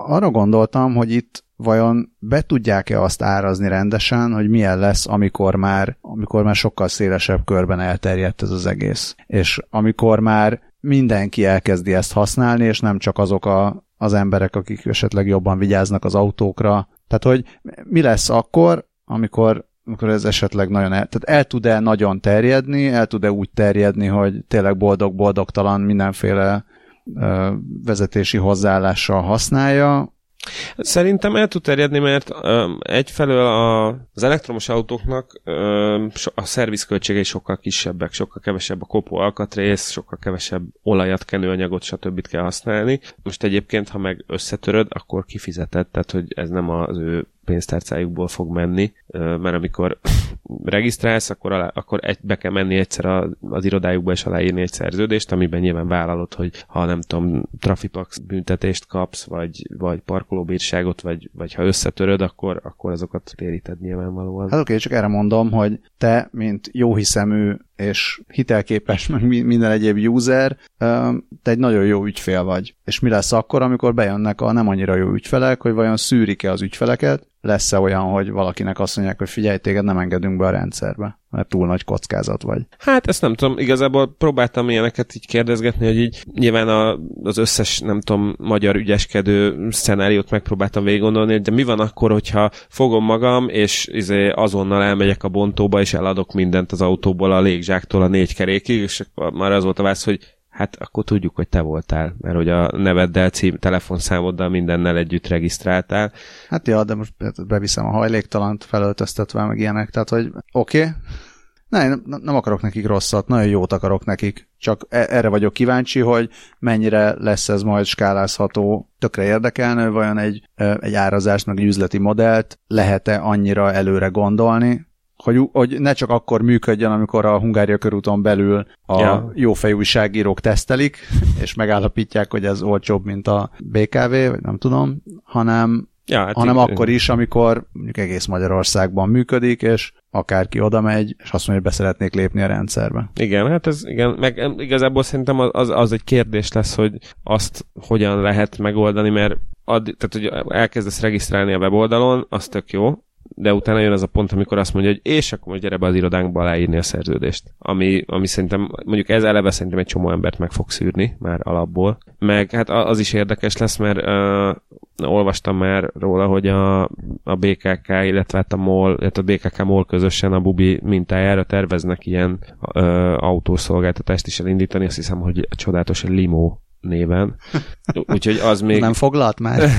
arra gondoltam, hogy itt vajon be tudják-e azt árazni rendesen, hogy milyen lesz, amikor már, amikor már sokkal szélesebb körben elterjedt ez az egész. És amikor már mindenki elkezdi ezt használni, és nem csak azok a, az emberek, akik esetleg jobban vigyáznak az autókra. Tehát, hogy mi lesz akkor, amikor amikor ez esetleg nagyon el, tehát el tud-e nagyon terjedni, el tud-e úgy terjedni, hogy tényleg boldog-boldogtalan mindenféle vezetési hozzáállással használja, Szerintem el tud terjedni, mert um, egyfelől a, az elektromos autóknak um, a szervizköltségei sokkal kisebbek, sokkal kevesebb a kopó alkatrész, sokkal kevesebb olajat, kenőanyagot, stb. kell használni. Most egyébként, ha meg összetöröd, akkor kifizeted, tehát hogy ez nem az ő pénztárcájukból fog menni, mert amikor regisztrálsz, akkor, alá, akkor egy, be kell menni egyszer a, az irodájukba és aláírni egy szerződést, amiben nyilván vállalod, hogy ha nem tudom, trafipax büntetést kapsz, vagy, vagy parkolóbírságot, vagy, vagy ha összetöröd, akkor, akkor azokat téríted nyilvánvalóan. Hát oké, csak erre mondom, hogy te, mint jóhiszemű és hitelképes, meg minden egyéb user, te egy nagyon jó ügyfél vagy. És mi lesz akkor, amikor bejönnek a nem annyira jó ügyfelek, hogy vajon szűrik-e az ügyfeleket, lesz-e olyan, hogy valakinek azt mondják, hogy figyelj, téged nem engedünk be a rendszerbe, mert túl nagy kockázat vagy. Hát ezt nem tudom, igazából próbáltam ilyeneket így kérdezgetni, hogy így nyilván a, az összes, nem tudom, magyar ügyeskedő szenáriót megpróbáltam végig gondolni, de mi van akkor, hogyha fogom magam, és izé azonnal elmegyek a bontóba, és eladok mindent az autóból a légzsáktól a négy kerékig, és már az volt a válasz, hogy hát akkor tudjuk, hogy te voltál, mert hogy a neveddel, cím, telefonszámoddal mindennel együtt regisztráltál. Hát ja, de most beviszem a hajléktalant felöltöztetve, meg ilyenek, tehát hogy oké, okay. Nem, nem akarok nekik rosszat, nagyon jót akarok nekik. Csak e- erre vagyok kíváncsi, hogy mennyire lesz ez majd skálázható. Tökre érdekelne, vajon egy, egy árazást, meg egy üzleti modellt lehet-e annyira előre gondolni, hogy, hogy ne csak akkor működjön, amikor a Hungária körúton belül a ja. jófejű újságírók tesztelik, [laughs] és megállapítják, hogy ez olcsóbb, mint a BKV, vagy nem tudom, hanem, ja, hát hanem így, akkor is, amikor mondjuk egész Magyarországban működik, és akárki oda megy, és azt mondja, hogy be szeretnék lépni a rendszerbe. Igen, hát ez igen, meg igazából szerintem az, az egy kérdés lesz, hogy azt hogyan lehet megoldani, mert ad, tehát, hogy elkezdesz regisztrálni a weboldalon, az tök jó, de utána jön az a pont, amikor azt mondja, hogy és akkor most gyere be az irodánkba aláírni a szerződést. Ami, ami szerintem, mondjuk ez eleve szerintem egy csomó embert meg fog szűrni már alapból. Meg hát az is érdekes lesz, mert uh, olvastam már róla, hogy a, a BKK, illetve hát a MOL, illetve a BKK MOL közösen a Bubi mintájára terveznek ilyen uh, autószolgáltatást is elindítani, azt hiszem, hogy csodálatos limo néven. [laughs] Úgyhogy az még... Nem foglalt már? [laughs]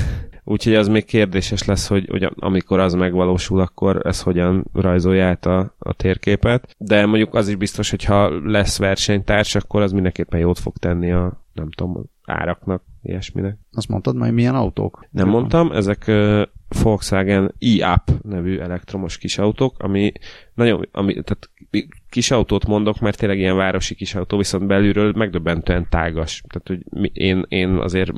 Úgyhogy az még kérdéses lesz, hogy, hogy amikor az megvalósul, akkor ez hogyan rajzolja át a, a térképet. De mondjuk az is biztos, hogy ha lesz versenytárs, akkor az mindenképpen jót fog tenni a, nem tudom, áraknak, ilyesminek. Azt mondtad majd milyen autók? Nem mondtam, ezek uh, Volkswagen e-Up nevű elektromos kis autók, ami nagyon, ami, tehát kis autót mondok, mert tényleg ilyen városi kis autó, viszont belülről megdöbbentően tágas. Tehát, hogy én, én azért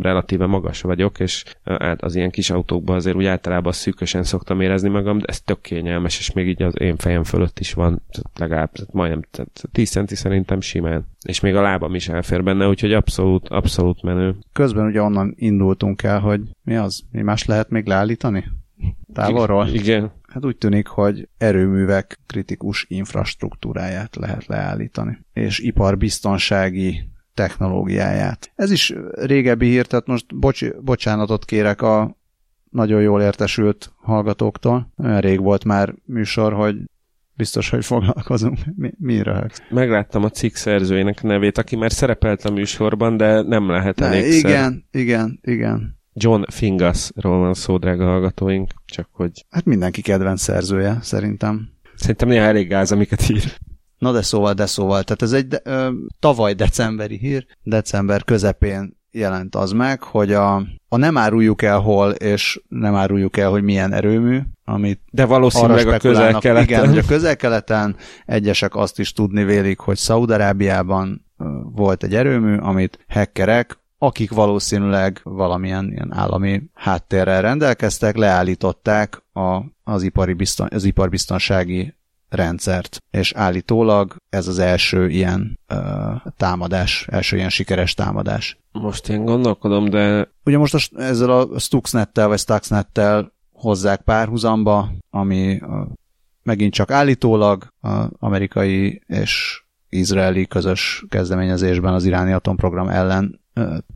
relatíve magas vagyok, és hát az ilyen kis autókban azért úgy általában szűkösen szoktam érezni magam, de ez tök kényelmes, és még így az én fejem fölött is van, tehát legalább tehát majdnem tehát 10 centi szerintem simán. És még a lábam is elfér benne, úgyhogy abszolút, abszolút menő. Közben ugye onnan indultunk el, hogy mi az? Mi más lehet még leállítani? Távolról? Igen. Hát úgy tűnik, hogy erőművek kritikus infrastruktúráját lehet leállítani, és iparbiztonsági technológiáját. Ez is régebbi hír, tehát most bocs, bocsánatot kérek a nagyon jól értesült hallgatóktól. Olyan rég volt már műsor, hogy biztos, hogy foglalkozunk. Mi, mi röhögsz? Megláttam a cikk szerzőjének nevét, aki már szerepelt a műsorban, de nem lehet elég Igen, igen, igen. John Fingasról van szó, drága hallgatóink, csak hogy... Hát mindenki kedvenc szerzője, szerintem. Szerintem néha elég gáz, amiket ír. Na de szóval, de szóval, tehát ez egy de, ö, tavaly decemberi hír, december közepén jelent az meg, hogy a, a nem áruljuk el hol, és nem áruljuk el, hogy milyen erőmű, amit De valószínűleg a közel-keleten. Igen, hogy a közel-keleten egyesek azt is tudni vélik, hogy Szaudarábiában volt egy erőmű, amit hackerek akik valószínűleg valamilyen ilyen állami háttérrel rendelkeztek, leállították a, az, ipari bizton, az iparbiztonsági rendszert, és állítólag ez az első ilyen ö, támadás, első ilyen sikeres támadás. Most én gondolkodom, de... Ugye most a, ezzel a Stuxnet-tel vagy Stuxnet-tel hozzák párhuzamba, ami ö, megint csak állítólag az amerikai és izraeli közös kezdeményezésben az iráni atomprogram ellen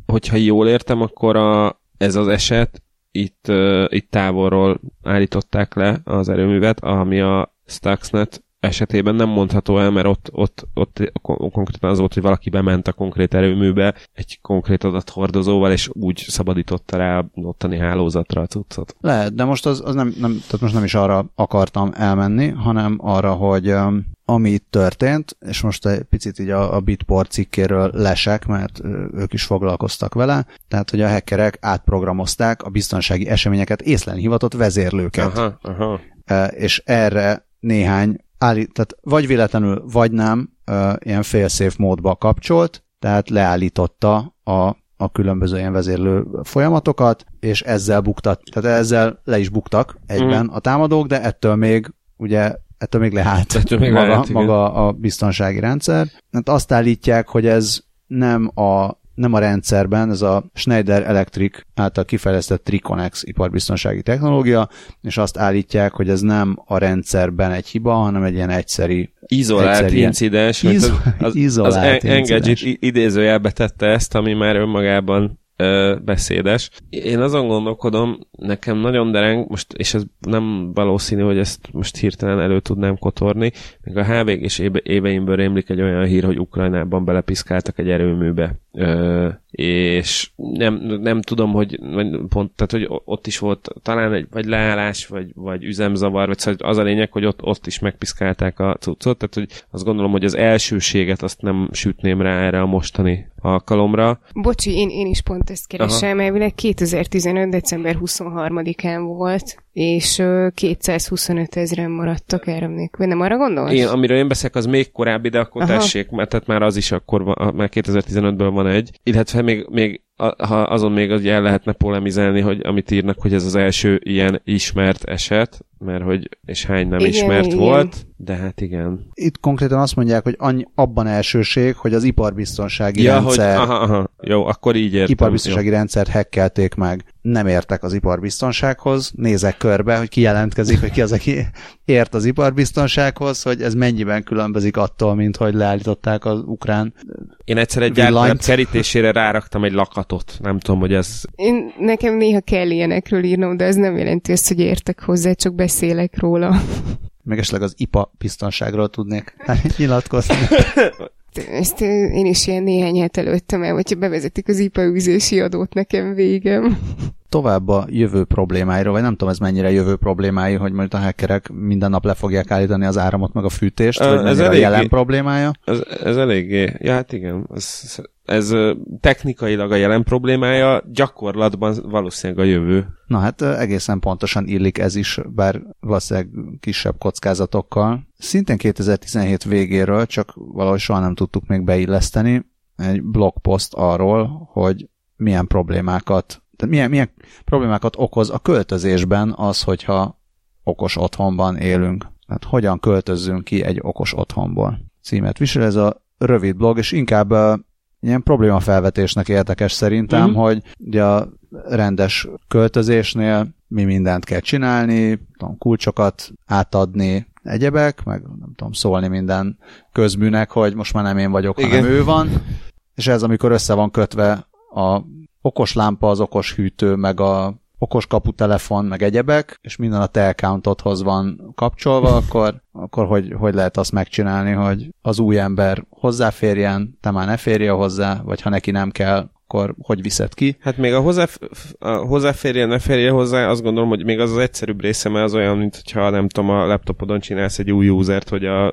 hogyha jól értem, akkor a, ez az eset itt, itt távolról állították le az erőművet, ami a Stuxnet esetében nem mondható el, mert ott, ott, ott konkrétan az volt, hogy valaki bement a konkrét erőműbe egy konkrét adathordozóval, és úgy szabadította rá ottani hálózatra a cuccot. Lehet, de most az, az nem, nem, tehát most nem is arra akartam elmenni, hanem arra, hogy ami itt történt, és most egy picit így a, a Bitport cikkéről lesek, mert ők is foglalkoztak vele, tehát hogy a hackerek átprogramozták a biztonsági eseményeket észlelni hivatott vezérlőket. Aha, aha. És erre néhány állít, tehát vagy véletlenül, vagy nem, ilyen fail-safe módba kapcsolt, tehát leállította a a különböző ilyen vezérlő folyamatokat, és ezzel buktat, tehát ezzel le is buktak egyben mm. a támadók, de ettől még ugye ettől még leállt ettől még maga, lehet, maga a biztonsági rendszer. Hát azt állítják, hogy ez nem a nem a rendszerben, ez a Schneider Electric által kifejlesztett Triconex iparbiztonsági technológia, és azt állítják, hogy ez nem a rendszerben egy hiba, hanem egy ilyen egyszeri Izolált egyszeri incidens. Izo- az, az, izolált az Engadget idézőjelbe tette ezt, ami már önmagában ö, beszédes. Én azon gondolkodom, nekem nagyon dereng, most, és ez nem valószínű, hogy ezt most hirtelen elő tudnám kotorni, még a HVG és éve, éveimből rémlik egy olyan hír, hogy Ukrajnában belepiszkáltak egy erőműbe. Ö, és nem, nem tudom, hogy pont, tehát, hogy ott is volt talán egy vagy leállás, vagy, vagy üzemzavar, vagy szóval az a lényeg, hogy ott, ott is megpiszkálták a cuccot, tehát hogy azt gondolom, hogy az elsőséget azt nem sütném rá erre a mostani alkalomra. Bocsi, én, én is pont ezt keresem, elvileg 2015. december 23-án volt, és 225 ezeren maradtak erre emlékben. Nem arra gondolsz? Én, amiről én beszélek, az még korábbi, de akkor Aha. tessék, mert tehát már az is akkor van, már 2015-ből van egy. Illetve még, még ha azon még az el lehetne polemizálni, hogy amit írnak, hogy ez az első ilyen ismert eset, mert hogy, és hány nem igen, ismert igen. volt, de hát igen. Itt konkrétan azt mondják, hogy annyi, abban elsőség, hogy az iparbiztonsági ja, rendszer... Hogy, aha, aha, jó, akkor így értem. Iparbiztonsági jó. rendszert hekkelték meg. Nem értek az iparbiztonsághoz, nézek körbe, hogy ki jelentkezik, hogy ki az, aki ért az iparbiztonsághoz, hogy ez mennyiben különbözik attól, mint hogy leállították az ukrán Én egyszer egy gyártmány kerítésére ráraktam egy lakatot. Nem tudom, hogy ez... Én, nekem néha kell ilyenekről írnom, de ez nem jelenti azt, hogy értek hozzá, csak beszélek róla. Meg esetleg az IPA biztonságról tudnék [laughs] nyilatkozni. [laughs] Ezt én is ilyen néhány hét előttem el, hogyha bevezetik az IPA űzési adót, nekem végem. Tovább a jövő problémáiról, vagy nem tudom ez mennyire jövő problémái, hogy majd a hackerek minden nap le fogják állítani az áramot meg a fűtést, vagy ez eléggé, a jelen problémája? Ez, ez eléggé, ja hát igen, ez, ez technikailag a jelen problémája, gyakorlatban valószínűleg a jövő. Na hát egészen pontosan illik ez is, bár valószínűleg kisebb kockázatokkal. Szintén 2017 végéről, csak valahogy soha nem tudtuk még beilleszteni, egy blogpost arról, hogy milyen problémákat, tehát milyen, milyen problémákat okoz a költözésben az, hogyha okos otthonban élünk. Tehát hogyan költözzünk ki egy okos otthonból. Címet visel ez a rövid blog, és inkább ilyen problémafelvetésnek érdekes szerintem, mm. hogy ugye a rendes költözésnél mi mindent kell csinálni, tudom, kulcsokat átadni, egyebek, meg nem tudom, szólni minden közműnek, hogy most már nem én vagyok, Igen. hanem ő van, és ez amikor össze van kötve a okos lámpa, az okos hűtő, meg a okos kaputelefon, meg egyebek, és minden a te accountodhoz van kapcsolva, akkor, akkor hogy, hogy lehet azt megcsinálni, hogy az új ember hozzáférjen, te már ne férje hozzá, vagy ha neki nem kell, akkor hogy viszed ki? Hát még a, hozzáf- a hozzáférje, ne férje hozzá, azt gondolom, hogy még az az egyszerűbb része, mert az olyan, mint hogyha nem tudom, a laptopodon csinálsz egy új usert, hogy a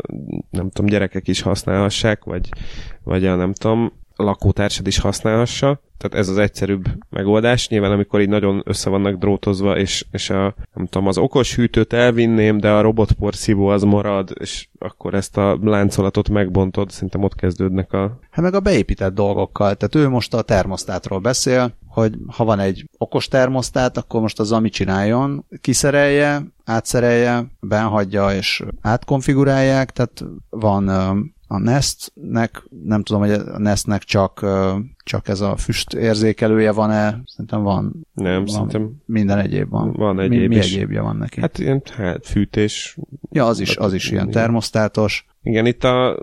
nem tudom, gyerekek is használhassák, vagy, vagy a nem tudom, lakótársad is használhassa. Tehát ez az egyszerűbb megoldás. Nyilván, amikor így nagyon össze vannak drótozva, és, és a, nem tudom, az okos hűtőt elvinném, de a robotporszívó az marad, és akkor ezt a láncolatot megbontod, szerintem ott kezdődnek a... Hát meg a beépített dolgokkal. Tehát ő most a termosztátról beszél, hogy ha van egy okos termosztát, akkor most az ami csináljon, kiszerelje, átszerelje, benhagyja és átkonfigurálják, tehát van a Nestnek, nem tudom, hogy a Nestnek csak, csak ez a füst érzékelője van-e, szerintem van. Nem, van, szerintem minden egyéb van. Van egyéb mi, mi is. egyébje van neki? Hát ilyen hát, fűtés. Ja, az is, az is ilyen termosztátos. Igen, itt a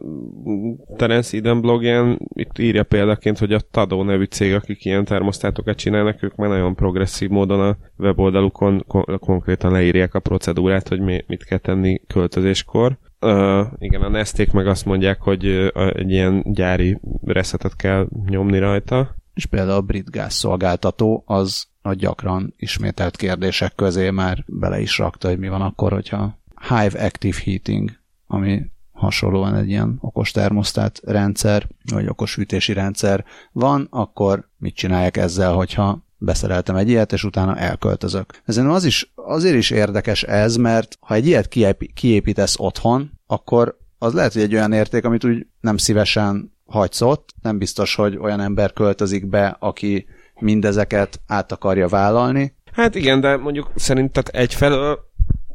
Terence Eden blogján itt írja példaként, hogy a Tado nevű cég, akik ilyen termosztátokat csinálnak, ők már nagyon progresszív módon a weboldalukon kon- konkrétan leírják a procedúrát, hogy mi, mit kell tenni költözéskor Uh, igen, a Nesték meg azt mondják, hogy uh, egy ilyen gyári reszetet kell nyomni rajta. És például a brit gázszolgáltató az a gyakran ismételt kérdések közé már bele is rakta, hogy mi van akkor, hogyha Hive Active Heating, ami hasonlóan egy ilyen okos termosztát rendszer, vagy okos hűtési rendszer van, akkor mit csinálják ezzel, hogyha beszereltem egy ilyet, és utána elköltözök. Ezen az is, azért is érdekes ez, mert ha egy ilyet kiépítesz otthon, akkor az lehet, hogy egy olyan érték, amit úgy nem szívesen hagysz ott, nem biztos, hogy olyan ember költözik be, aki mindezeket át akarja vállalni. Hát igen, de mondjuk szerinted egyfelől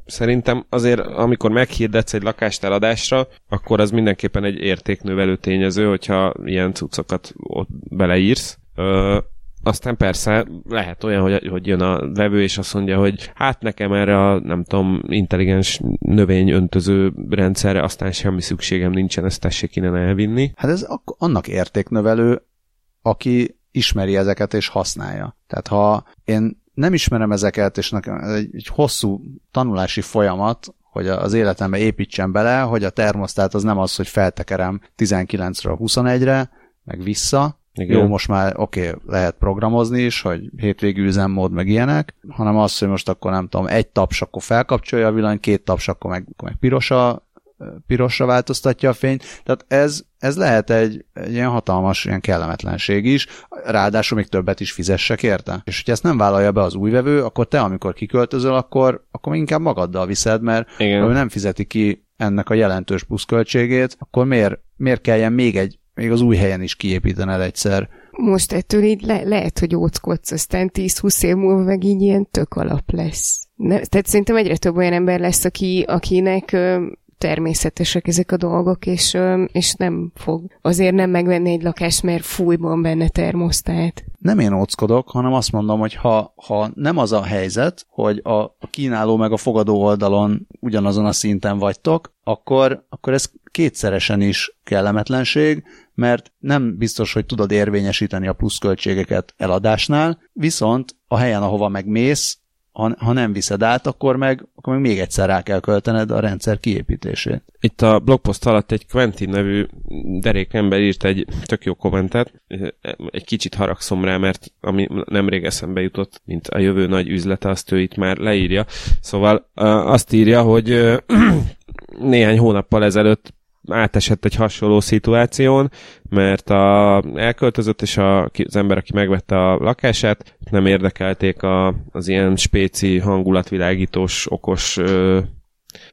szerintem azért, amikor meghirdetsz egy lakást eladásra, akkor az mindenképpen egy értéknövelő tényező, hogyha ilyen cuccokat ott beleírsz. Ö, aztán persze lehet olyan, hogy, hogy jön a vevő, és azt mondja, hogy hát nekem erre a, nem tudom, intelligens növényöntöző rendszerre aztán semmi szükségem nincsen, ezt tessék innen elvinni. Hát ez annak értéknövelő, aki ismeri ezeket és használja. Tehát ha én nem ismerem ezeket, és nekem egy, egy hosszú tanulási folyamat, hogy az életembe építsen bele, hogy a termosztát az nem az, hogy feltekerem 19-ről 21-re, meg vissza, igen. Jó, most már oké, okay, lehet programozni is, hogy hétvégű üzemmód, meg ilyenek, hanem az, hogy most akkor nem tudom, egy taps, akkor felkapcsolja a villany, két taps, akkor meg, akkor meg piros a, pirosra változtatja a fényt. Tehát ez, ez lehet egy, egy ilyen hatalmas ilyen kellemetlenség is, ráadásul még többet is fizessek érte. És hogyha ezt nem vállalja be az új vevő, akkor te, amikor kiköltözöl, akkor, akkor inkább magaddal viszed, mert Igen. ő nem fizeti ki ennek a jelentős pluszköltségét, akkor miért, miért kelljen még egy még az új helyen is kiépítened egyszer. Most ettől így le- lehet, hogy óckodsz, aztán 10-20 év múlva meg így ilyen tök alap lesz. Ne, tehát szerintem egyre több olyan ember lesz, aki, akinek ö, természetesek ezek a dolgok, és, ö, és nem fog azért nem megvenni egy lakást, mert fújban benne termosztát. Nem én óckodok, hanem azt mondom, hogy ha, ha nem az a helyzet, hogy a, a kínáló meg a fogadó oldalon ugyanazon a szinten vagytok, akkor, akkor ez kétszeresen is kellemetlenség, mert nem biztos, hogy tudod érvényesíteni a pluszköltségeket eladásnál, viszont a helyen, ahova megmész, ha, ha nem viszed át, akkor meg, akkor meg még egyszer rá kell költened a rendszer kiépítését. Itt a blogpost alatt egy Quentin nevű derék ember írt egy tök jó kommentet, egy kicsit haragszom rá, mert ami nemrég eszembe jutott, mint a jövő nagy üzlete, azt ő itt már leírja. Szóval azt írja, hogy [clears throat] néhány hónappal ezelőtt átesett egy hasonló szituáción, mert a, elköltözött, és a, az ember, aki megvette a lakását, nem érdekelték a, az ilyen spéci hangulatvilágítós, okos ö,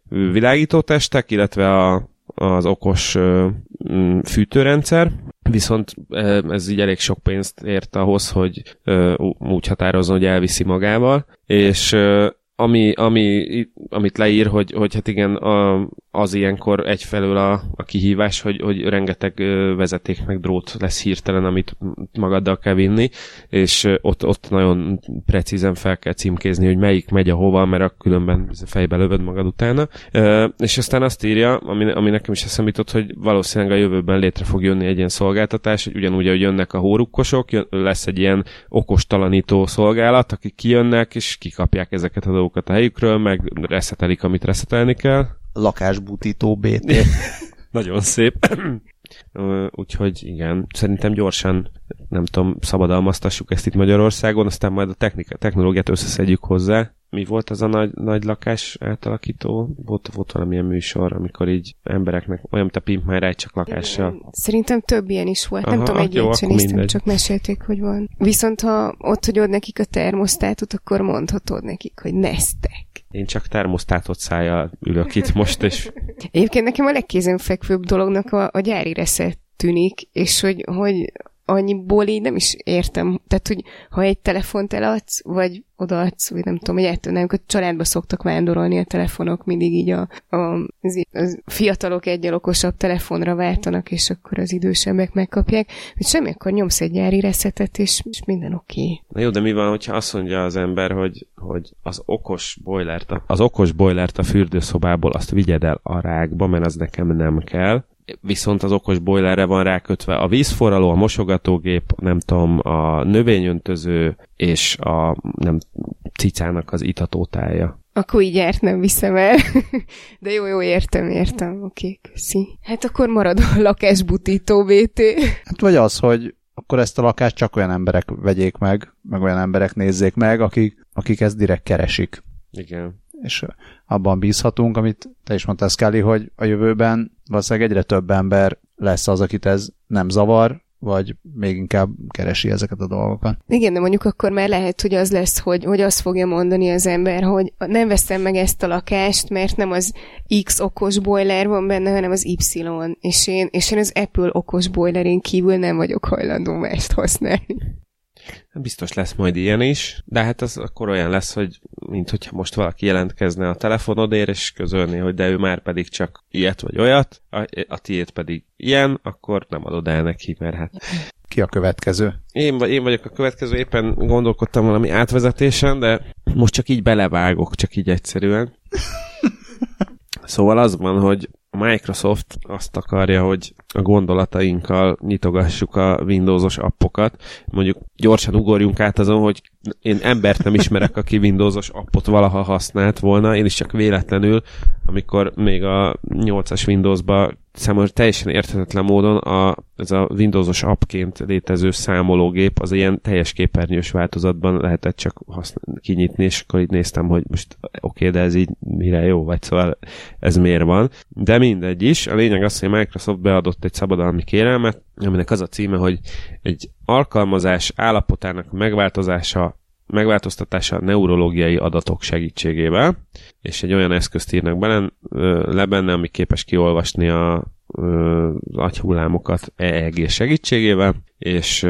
világítótestek, illetve a, az okos ö, fűtőrendszer, viszont ez így elég sok pénzt ért ahhoz, hogy ö, úgy határozzon, hogy elviszi magával, és ami, ami, amit leír, hogy, hogy hát igen, a, az ilyenkor egyfelől a, a kihívás, hogy, hogy rengeteg vezeték meg drót lesz hirtelen, amit magaddal kell vinni, és ott, ott nagyon precízen fel kell címkézni, hogy melyik megy a hova, mert a különben fejbe lövöd magad utána. És aztán azt írja, ami, ami nekem is eszembe jutott, hogy valószínűleg a jövőben létre fog jönni egy ilyen szolgáltatás, hogy ugyanúgy, ahogy jönnek a hórukkosok, lesz egy ilyen okostalanító szolgálat, akik kijönnek, és kikapják ezeket a dolgokat a helyükről, meg reszetelik, amit reszetelni kell lakásbutító BT. [laughs] Nagyon szép. Úgyhogy igen, szerintem gyorsan, nem tudom, szabadalmaztassuk ezt itt Magyarországon, aztán majd a technika, technológiát összeszedjük hozzá. Mi volt az a nagy, nagy lakás átalakító? Volt, volt valamilyen műsor, amikor így embereknek, olyan, mint a Pimp My Ride, csak lakással. Szerintem több ilyen is volt. Aha, nem tudom, egy jó, sem néztem, csak mesélték, hogy van. Viszont ha ott hagyod nekik a termosztátot, akkor mondhatod nekik, hogy neztek. Én csak termosztátot szája ülök itt most, és... Egyébként nekem a legkézenfekvőbb dolognak a, a gyári reszet tűnik, és hogy, hogy annyiból így nem is értem. Tehát, hogy ha egy telefont eladsz, vagy odaadsz, vagy nem tudom, hogy ettől nem, hogy családba szoktak vándorolni a telefonok, mindig így a, a az, az fiatalok egyel okosabb telefonra váltanak, és akkor az idősebbek megkapják, hogy semmi, akkor nyomsz egy gyári reszetet, és, és minden oké. Okay. Na jó, de mi van, hogyha azt mondja az ember, hogy, hogy az okos boilert, az okos boilert a fürdőszobából azt vigyed el a rákba, mert az nekem nem kell, viszont az okos boilerre van rákötve a vízforraló, a mosogatógép, nem tudom, a növényöntöző és a nem, cicának az itatótája. Akkor így járt, nem viszem el. [laughs] De jó, jó, értem, értem. Oké, okay, köszi. Hát akkor marad a lakásbutító VT. Hát vagy az, hogy akkor ezt a lakást csak olyan emberek vegyék meg, meg olyan emberek nézzék meg, akik, akik ezt direkt keresik. Igen. És abban bízhatunk, amit te is mondtál, Scully, hogy a jövőben valószínűleg egyre több ember lesz az, akit ez nem zavar, vagy még inkább keresi ezeket a dolgokat. Igen, de mondjuk akkor már lehet, hogy az lesz, hogy, hogy azt fogja mondani az ember, hogy nem veszem meg ezt a lakást, mert nem az X okos boiler van benne, hanem az Y, és én, és én az Apple okos boilerén kívül nem vagyok hajlandó mást használni. Biztos lesz majd ilyen is, de hát az akkor olyan lesz, hogy mint hogyha most valaki jelentkezne a telefonodért, és közölni, hogy de ő már pedig csak ilyet vagy olyat, a, a tiét pedig ilyen, akkor nem adod el neki, mert hát... Ki a következő? Én, vagy, én vagyok a következő, éppen gondolkodtam valami átvezetésen, de most csak így belevágok, csak így egyszerűen. [laughs] Szóval az van, hogy a Microsoft azt akarja, hogy a gondolatainkkal nyitogassuk a Windowsos appokat. Mondjuk gyorsan ugorjunk át azon, hogy én embert nem ismerek, aki Windowsos appot valaha használt volna, én is csak véletlenül, amikor még a 8-as Windowsba számomra teljesen érthetetlen módon a, ez a Windowsos appként létező számológép az ilyen teljes képernyős változatban lehetett csak használ, kinyitni, és akkor így néztem, hogy most oké, okay, de ez így mire jó, vagy szóval ez miért van. De mindegy is. A lényeg az, hogy Microsoft beadott egy szabadalmi kérelmet, aminek az a címe, hogy egy alkalmazás állapotának megváltozása megváltoztatása a neurológiai adatok segítségével, és egy olyan eszközt írnak bele, le benne, ami képes kiolvasni a, agyhullámokat EEG segítségével, és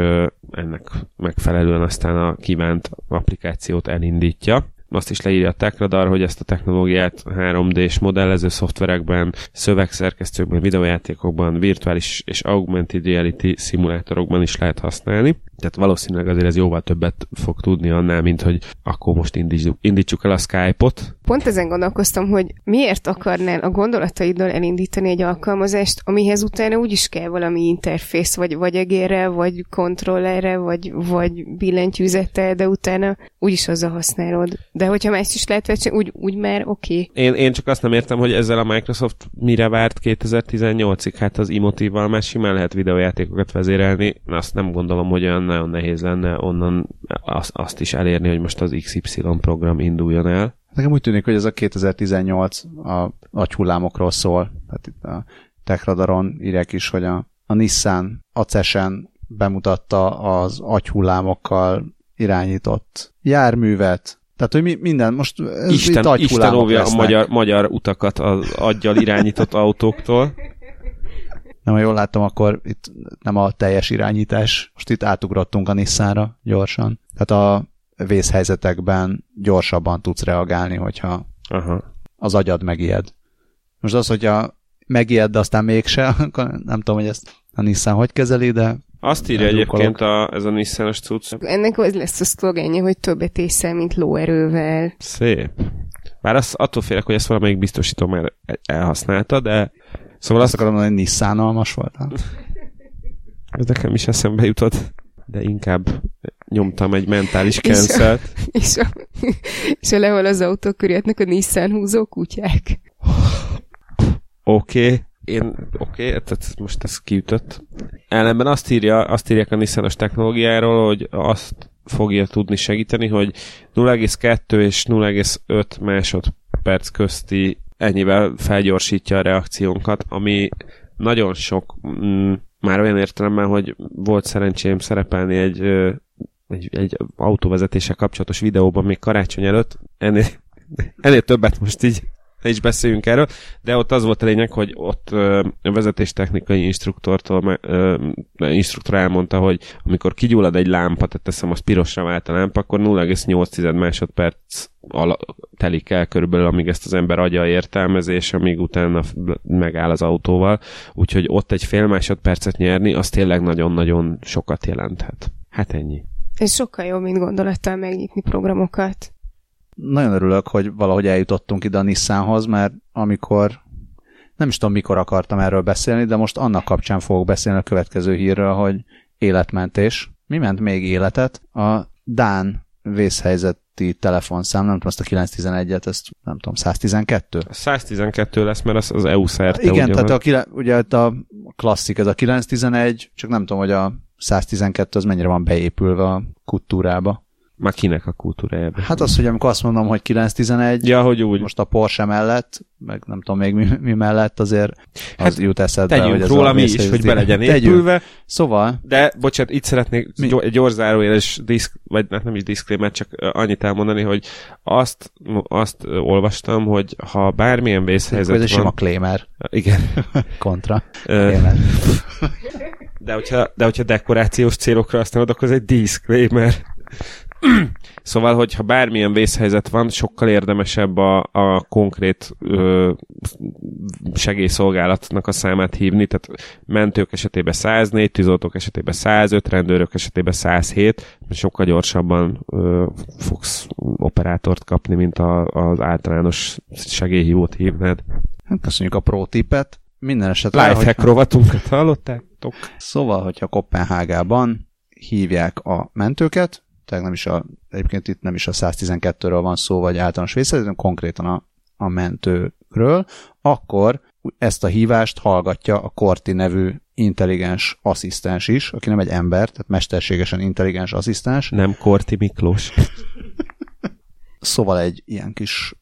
ennek megfelelően aztán a kívánt applikációt elindítja azt is leírja a Techradar, hogy ezt a technológiát 3D-s modellező szoftverekben, szövegszerkesztőkben, videójátékokban, virtuális és augmented reality szimulátorokban is lehet használni. Tehát valószínűleg azért ez jóval többet fog tudni annál, mint hogy akkor most indítsuk, indítsuk el a Skype-ot. Pont ezen gondolkoztam, hogy miért akarnál a gondolataiddal elindítani egy alkalmazást, amihez utána úgyis kell valami interfész, vagy, vagy egérre, vagy kontrollerre, vagy, vagy billentyűzettel, de utána úgyis azzal használod. De hogyha más is lehet vetni, úgy, úgy már oké. Okay. Én, én csak azt nem értem, hogy ezzel a Microsoft mire várt 2018-ig. Hát az Emotive-val már simán lehet videójátékokat vezérelni. Azt nem gondolom, hogy olyan nagyon nehéz lenne onnan azt, azt is elérni, hogy most az XY program induljon el. Nekem úgy tűnik, hogy ez a 2018 a agyhullámokról szól. Tehát itt a TechRadaron írják is, hogy a, a Nissan Acesen bemutatta az agyhullámokkal irányított járművet, tehát, hogy mi, minden, most ez Isten, Isten óvja a magyar, magyar utakat az aggyal irányított autóktól. Nem, ha jól láttam, akkor itt nem a teljes irányítás, most itt átugrottunk a Nissanra gyorsan. Tehát a vészhelyzetekben gyorsabban tudsz reagálni, hogyha Aha. az agyad megijed. Most az, hogyha megijed, de aztán mégse, [laughs] akkor nem tudom, hogy ezt a Nissan hogy kezeli, de azt írja egyébként a, ez a Nissan-os cucc. Ennek az lesz a szlogenje, hogy többet észel, mint lóerővel. Szép. Bár az, attól félek, hogy ezt valamelyik biztosító már elhasználta, de Szóval azt akarom mondani, hogy Nissan-almas voltam. Ez nekem is eszembe jutott, de inkább nyomtam egy mentális cancelt. És, a, és, a, és a lehol az autó körülhetnek a Nissan húzó kutyák. Oké, okay. Én, oké, okay, tehát most ez kiütött. Ellenben azt, írja, azt írják a Nissanos technológiáról, hogy azt fogja tudni segíteni, hogy 0,2 és 0,5 másodperc közti ennyivel felgyorsítja a reakciónkat, ami nagyon sok, mm, már olyan értelemben, hogy volt szerencsém szerepelni egy, egy, egy autóvezetéssel kapcsolatos videóban még karácsony előtt, ennél, [laughs] ennél többet most így ne is beszéljünk erről, de ott az volt a lényeg, hogy ott ö, a vezetéstechnikai instruktortól ö, instruktor elmondta, hogy amikor kigyullad egy lámpa, tehát teszem, az pirosra vált a lámpa, akkor 0,8 másodperc telik el körülbelül, amíg ezt az ember agya értelmezés, amíg utána megáll az autóval. Úgyhogy ott egy fél másodpercet nyerni, az tényleg nagyon-nagyon sokat jelenthet. Hát ennyi. Ez sokkal jobb, mint gondolattal megnyitni programokat nagyon örülök, hogy valahogy eljutottunk ide a Nissanhoz, mert amikor nem is tudom, mikor akartam erről beszélni, de most annak kapcsán fogok beszélni a következő hírről, hogy életmentés. Mi ment még életet? A Dán vészhelyzeti telefonszám, nem tudom, azt a 911-et, ezt nem tudom, 112? 112 lesz, mert az, az EU szerte. Igen, ugye, tehát van. a, ugye a klasszik, ez a 911, csak nem tudom, hogy a 112 az mennyire van beépülve a kultúrába. Már kinek a kultúrájába. Hát az, hogy amikor azt mondom, hogy 911, Ja, hogy úgy. most a Porsche mellett, meg nem tudom még mi, mi mellett, azért az Hát jut eszedbe, Tegyünk hogy ez róla mi is, hogy be legyen Tegyünk. épülve. Szóval, De, bocsánat, itt szeretnék Mi? gy- egy gyors zárójeles diszk, vagy hát nem is diszklémet, csak annyit elmondani, hogy azt, azt olvastam, hogy ha bármilyen ez vészhelyzet egy van... sima Claimer Igen. [laughs] kontra. Ö, Claimer. De hogyha, de hogyha dekorációs célokra használod, akkor ez egy disclaimer. [clears throat] Szóval, hogyha bármilyen vészhelyzet van, sokkal érdemesebb a, a konkrét ö, segélyszolgálatnak a számát hívni, tehát mentők esetében 104, tűzoltók esetében 105, rendőrök esetében 107, sokkal gyorsabban ö, fogsz operátort kapni, mint a, az általános segélyhívót hívnád. Hát Köszönjük a pro tippet. Minden esetre, Lifehack rovatunkat hallottátok? Szóval, hogyha Kopenhágában hívják a mentőket, tehát nem is a, egyébként itt nem is a 112-ről van szó, vagy általános vészhelyzet, hanem konkrétan a, a mentőről, akkor ezt a hívást hallgatja a Korti nevű intelligens asszisztens is, aki nem egy ember, tehát mesterségesen intelligens asszisztens, Nem Korti Miklós. [laughs] szóval egy ilyen kis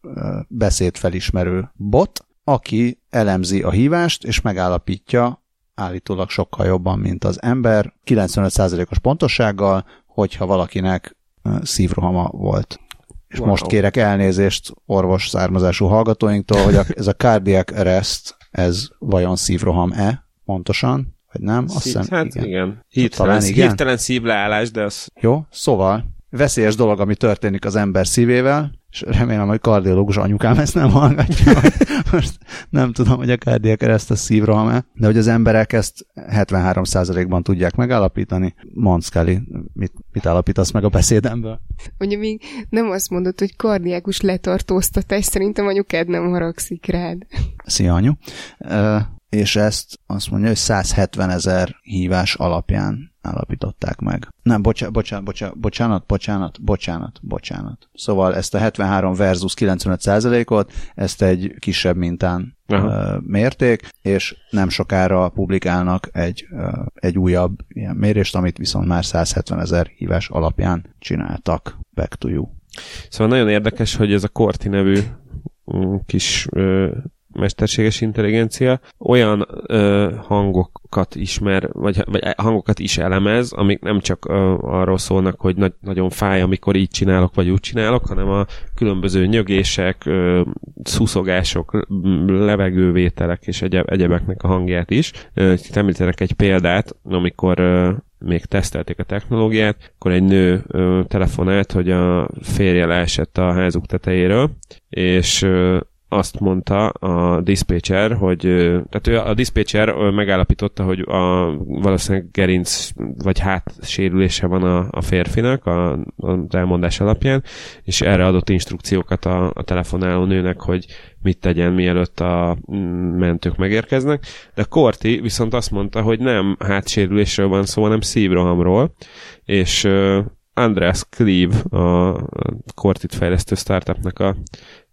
beszédfelismerő bot, aki elemzi a hívást, és megállapítja állítólag sokkal jobban, mint az ember, 95%-os pontossággal, hogyha valakinek szívrohama volt. És Wow. most kérek elnézést orvos származású hallgatóinktól, hogy a, ez a cardiac arrest, ez vajon szívroham-e pontosan, vagy nem? Azt hiszem, hát igen. igen. Hirtelen, Talán igen. hirtelen szívleállás, de az Jó, szóval veszélyes dolog, ami történik az ember szívével, és remélem, hogy kardiológus anyukám ezt nem hallgatja. [laughs] Most nem tudom, hogy a cardiac arrest a szívroham-e, de hogy az emberek ezt 73%-ban tudják megállapítani. Mondd, Scully, mit, mit állapítasz meg a beszédemből? Ugye még nem azt mondod, hogy kardiákus letartóztatás, szerintem anyukád nem haragszik rád. Szia, anyu. Ö, és ezt azt mondja, hogy 170 ezer hívás alapján állapították meg. Nem, bocsánat, bocsánat, bocsánat, bocsánat, bocsánat, bocsánat, bocsánat. Szóval ezt a 73 versus 95 százalékot, ezt egy kisebb mintán Aha. mérték, és nem sokára publikálnak egy, egy újabb ilyen mérést, amit viszont már 170 ezer hívás alapján csináltak. Back to you. Szóval nagyon érdekes, hogy ez a Corti nevű mm, kis mesterséges intelligencia olyan ö, hangokat ismer, vagy, vagy hangokat is elemez, amik nem csak ö, arról szólnak, hogy nagy, nagyon fáj, amikor így csinálok, vagy úgy csinálok, hanem a különböző nyögések, ö, szuszogások, levegővételek és egyeb, egyebeknek a hangját is. Ö, Itt említenek egy példát, amikor ö, még tesztelték a technológiát, akkor egy nő ö, telefonált, hogy a férje leesett a házuk tetejéről, és ö, azt mondta a dispatcher, hogy tehát ő, a dispatcher megállapította, hogy a, valószínűleg gerinc vagy hátsérülése van a, a férfinak a, az elmondás alapján, és erre adott instrukciókat a, a telefonáló nőnek, hogy mit tegyen, mielőtt a mm, mentők megérkeznek. De Corti viszont azt mondta, hogy nem hátsérülésről van szó, hanem szívrohamról, és Andreas Cleve, a a Cortit fejlesztő startupnak a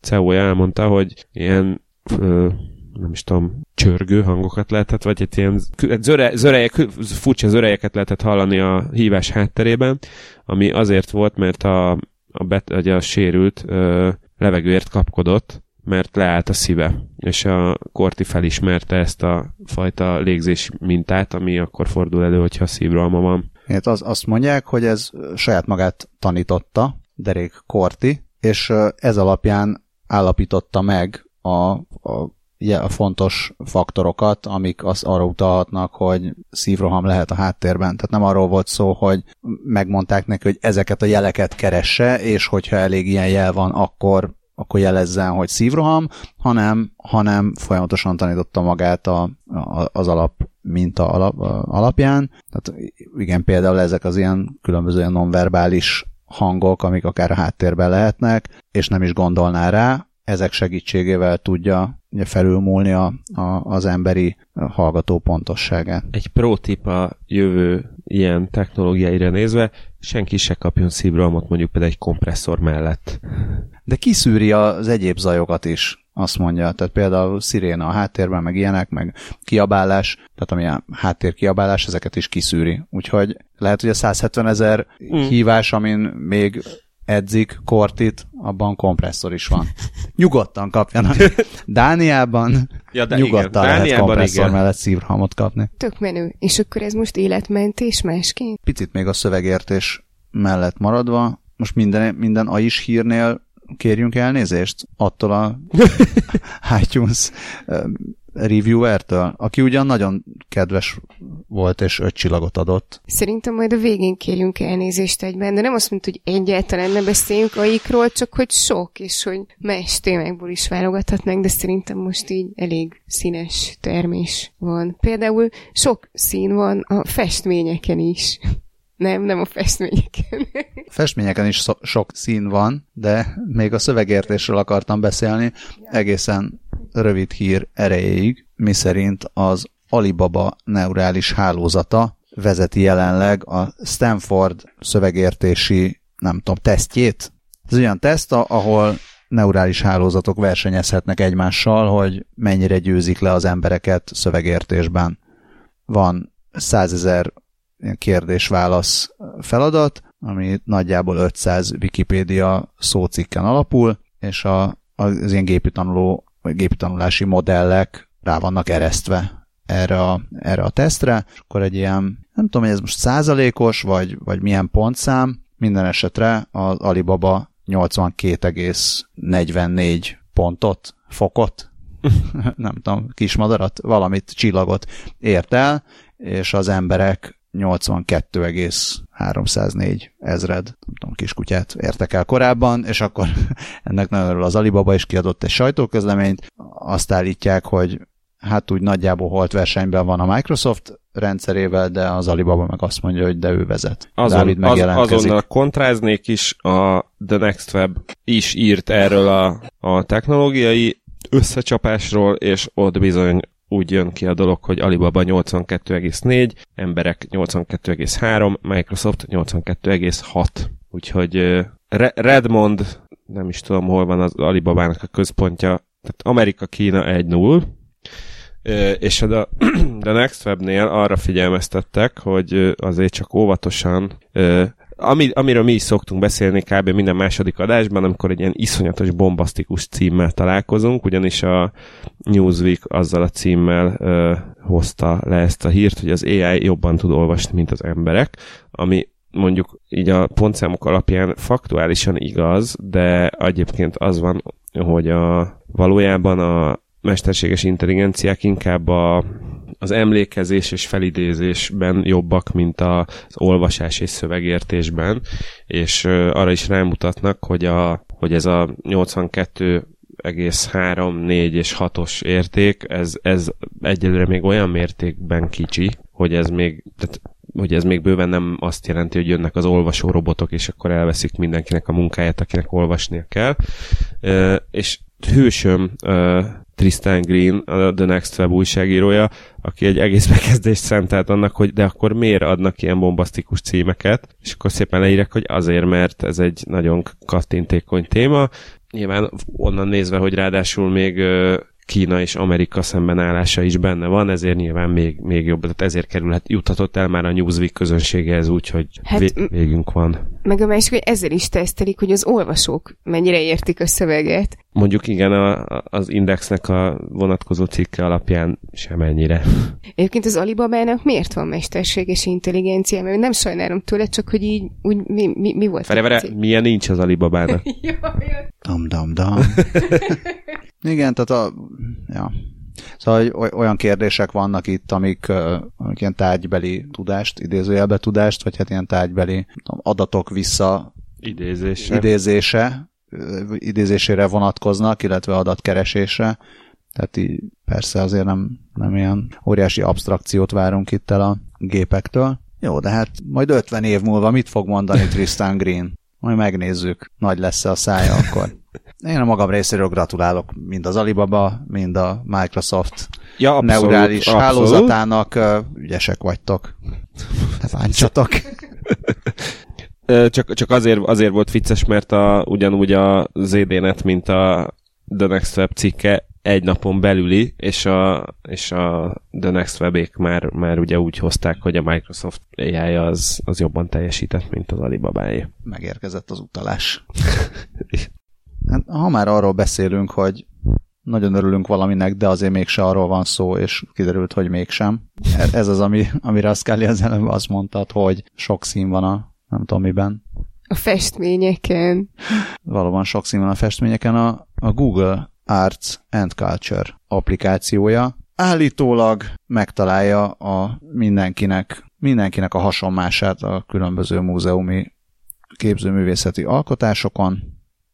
CEO-ja elmondta, hogy ilyen ö, nem is tudom, csörgő hangokat lehetett, vagy egy ilyen zöre, zörejek, furcsa zörejeket lehetett hallani a hívás hátterében, ami azért volt, mert a, a, bet, vagy a sérült ö, levegőért kapkodott, mert leállt a szíve, és a Korti felismerte ezt a fajta légzés mintát, ami akkor fordul elő, hogyha szívrohama van. Hát az, azt mondják, hogy ez saját magát tanította, Derek Korti, és ez alapján állapította meg a, a, a fontos faktorokat, amik az arra utalhatnak, hogy szívroham lehet a háttérben. Tehát nem arról volt szó, hogy megmondták neki, hogy ezeket a jeleket keresse, és hogyha elég ilyen jel van, akkor akkor jelezzen, hogy szívroham, hanem, hanem folyamatosan tanította magát a, a, az alap minta alap, alapján. Tehát igen, például ezek az ilyen különböző nonverbális hangok, amik akár a háttérben lehetnek, és nem is gondolná rá, ezek segítségével tudja felülmúlni a, a, az emberi hallgató pontosságát. Egy pro tip a jövő ilyen technológiáira nézve, senki se kapjon szívrohamot mondjuk például egy kompresszor mellett. De kiszűri az egyéb zajokat is, azt mondja. Tehát például sziréna a háttérben, meg ilyenek, meg kiabálás, tehát ami a háttér kiabálás, ezeket is kiszűri. Úgyhogy lehet, hogy a 170 ezer mm. hívás, amin még edzik, kortit, abban kompresszor is van. [laughs] Nyugodtan kapjanak. [laughs] Dániában ja, de nyugodtan igen. lehet kompresszor igen. mellett szívrohamot kapni. Tök menő. És akkor ez most életmentés másként? Picit még a szövegértés mellett maradva, most minden, minden a is hírnél kérjünk elnézést attól a [laughs] iTunes reviewertől, aki ugyan nagyon kedves volt és öt csillagot adott. Szerintem majd a végén kérjünk elnézést egyben, de nem azt mondta, hogy egyáltalán ne beszéljünk aikról, csak hogy sok, és hogy más témákból is válogathatnánk, de szerintem most így elég színes termés van. Például sok szín van a festményeken is. Nem, nem a festményeken. A festményeken is so- sok szín van, de még a szövegértésről akartam beszélni egészen rövid hír erejéig, miszerint az Alibaba neurális hálózata vezeti jelenleg a Stanford szövegértési, nem tudom, tesztjét. Ez olyan teszt, ahol neurális hálózatok versenyezhetnek egymással, hogy mennyire győzik le az embereket szövegértésben. Van százezer kérdés-válasz feladat, ami nagyjából 500 Wikipédia szócikken alapul, és a, az ilyen gépi tanuló, vagy gépi tanulási modellek rá vannak eresztve erre a, erre a tesztre, és akkor egy ilyen, nem tudom, hogy ez most százalékos, vagy, vagy milyen pontszám, minden esetre az Alibaba 82,44 pontot, fokot, [laughs] nem tudom, kismadarat, valamit, csillagot ért el, és az emberek 82,304 ezred, nem tudom, kiskutyát értek el korábban, és akkor [laughs] ennek nagyon az Alibaba is kiadott egy sajtóközleményt, azt állítják, hogy hát úgy nagyjából holt versenyben van a Microsoft rendszerével, de az Alibaba meg azt mondja, hogy de ő vezet. Azon, Dávid az, azonnal kontráznék is, a The Next Web is írt erről a, a technológiai összecsapásról, és ott bizony úgy jön ki a dolog, hogy Alibaba 82,4, emberek 82,3, Microsoft 82,6. Úgyhogy Redmond, nem is tudom, hol van az Alibabának a központja, tehát Amerika, Kína 1-0, és a [clears throat] The Next Webnél arra figyelmeztettek, hogy azért csak óvatosan ami, amiről mi is szoktunk beszélni kb. minden második adásban, amikor egy ilyen iszonyatos bombasztikus címmel találkozunk, ugyanis a Newsweek azzal a címmel ö, hozta le ezt a hírt, hogy az AI jobban tud olvasni, mint az emberek, ami mondjuk így a pontszámok alapján faktuálisan igaz, de egyébként az van, hogy a, valójában a mesterséges intelligenciák inkább a az emlékezés és felidézésben jobbak, mint az olvasás és szövegértésben, és arra is rámutatnak, hogy, a, hogy ez a 82 egész 3, 4 és 6-os érték, ez, ez egyelőre még olyan mértékben kicsi, hogy ez még, tehát hogy ez még bőven nem azt jelenti, hogy jönnek az olvasó robotok, és akkor elveszik mindenkinek a munkáját, akinek olvasnia kell. És hősöm Tristan Green, a The Next Web újságírója, aki egy egész [laughs] bekezdést szentelt annak, hogy de akkor miért adnak ilyen bombasztikus címeket, és akkor szépen leírek, hogy azért, mert ez egy nagyon kattintékony téma, nyilván onnan nézve, hogy ráadásul még Kína és Amerika szembenállása is benne van, ezért nyilván még, még jobb, tehát ezért kerülhet, juthatott el már a Newsweek közönségehez úgy, hogy hát, vé- végünk van. Meg a másik, hogy ezzel is tesztelik, hogy az olvasók mennyire értik a szöveget. Mondjuk igen, a, az Indexnek a vonatkozó cikke alapján semennyire. Egyébként az Alibabának miért van mesterséges intelligencia? Mert nem sajnálom tőle, csak hogy így úgy, mi, mi, mi volt? Vere, vere, milyen nincs az Alibabának? [laughs] dam, dam, dam. [laughs] igen, tehát a... Ja. Szóval olyan kérdések vannak itt, amik, amik ilyen tárgybeli tudást, idézőjelbe tudást, vagy hát ilyen tárgybeli adatok vissza idézése, idézése idézésére vonatkoznak, illetve adatkeresésre. Tehát így persze azért nem, nem ilyen óriási abstrakciót várunk itt el a gépektől. Jó, de hát majd 50 év múlva mit fog mondani Tristan Green? Majd megnézzük, nagy lesz a szája akkor. Én a magam részéről gratulálok mind az Alibaba, mind a Microsoft ja, abszolút, neurális abszolút. hálózatának. Ügyesek vagytok. Ne bántsatok. [laughs] csak, csak azért, azért volt vicces, mert a, ugyanúgy a ZDNet, mint a The Next Web cikke egy napon belüli, és a, és a The Next Webék már, már ugye úgy hozták, hogy a Microsoft ai az, az jobban teljesített, mint az Alibabáé. Megérkezett az utalás. [laughs] hát, ha már arról beszélünk, hogy nagyon örülünk valaminek, de azért mégse arról van szó, és kiderült, hogy mégsem. Ez az, ami, amire a Scully az előbb azt mondtad, hogy sok szín van a nem tudom miben. A festményeken. Valóban sok szín van a festményeken. A, a Google Arts and Culture applikációja állítólag megtalálja a mindenkinek, mindenkinek a hasonmását a különböző múzeumi képzőművészeti alkotásokon,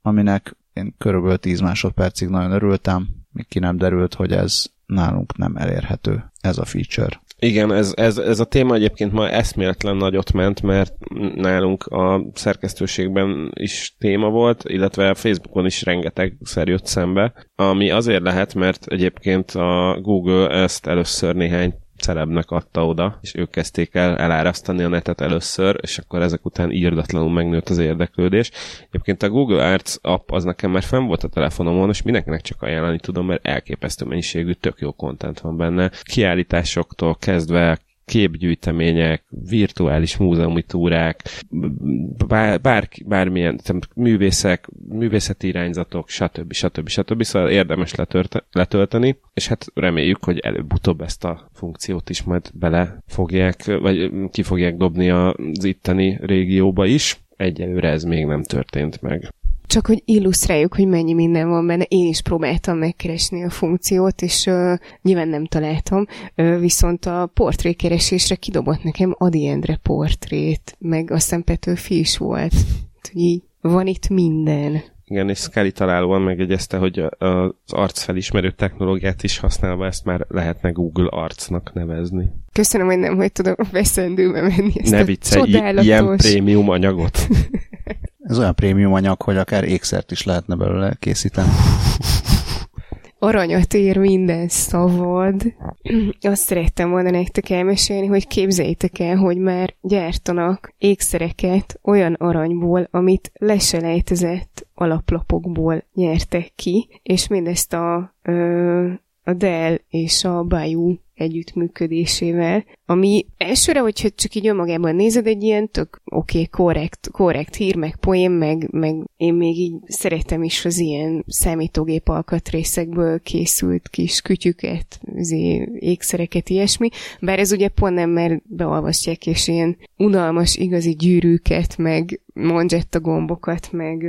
aminek én körülbelül 10 másodpercig nagyon örültem, míg ki nem derült, hogy ez nálunk nem elérhető, ez a feature. Igen, ez, ez, ez a téma egyébként ma eszméletlen nagyot ment, mert nálunk a szerkesztőségben is téma volt, illetve a Facebookon is rengeteg szer jött szembe, ami azért lehet, mert egyébként a Google ezt először néhány celebnek adta oda, és ők kezdték el elárasztani a netet először, és akkor ezek után írdatlanul megnőtt az érdeklődés. Egyébként a Google Arts app az nekem már fenn volt a telefonomon, és mindenkinek csak ajánlani tudom, mert elképesztő mennyiségű, tök jó kontent van benne. Kiállításoktól kezdve képgyűjtemények, virtuális múzeumi túrák, bár, bár, bármilyen művészek, művészeti irányzatok, stb. stb. stb. Szóval érdemes letölteni, és hát reméljük, hogy előbb-utóbb ezt a funkciót is majd bele fogják, vagy ki fogják dobni az itteni régióba is. Egyelőre ez még nem történt meg. Csak hogy illusztráljuk, hogy mennyi minden van benne. Én is próbáltam megkeresni a funkciót, és uh, nyilván nem találtam, uh, viszont a portrékeresésre kidobott nekem Adi Endre portrét, meg aztán Petőfi is volt. Hogy így van itt minden. Igen, és Scully találóan megegyezte, hogy az arcfelismerő technológiát is használva ezt már lehetne Google arcnak nevezni. Köszönöm, hogy nem hogy tudom veszendőbe menni ezt ne a csodálatos... ilyen prémium anyagot. Ez olyan prémium anyag, hogy akár ékszert is lehetne belőle készíteni. [laughs] Aranyat ér minden szavad. [clears throat] Azt szerettem volna nektek elmesélni, hogy képzeljétek el, hogy már gyártanak ékszereket olyan aranyból, amit leselejtezett alaplapokból nyertek ki, és mindezt a, ö, a Dell és a Bayou együttműködésével, ami elsőre, hogyha csak így önmagában nézed, egy ilyen tök oké, okay, korrekt, korrekt hír, meg poém, meg, meg én még így szeretem is az ilyen számítógép alkatrészekből készült kis kütyüket, ékszereket, ilyesmi, bár ez ugye pont nem, mert beolvasztják, és ilyen unalmas, igazi gyűrűket, meg monzsetta gombokat, meg,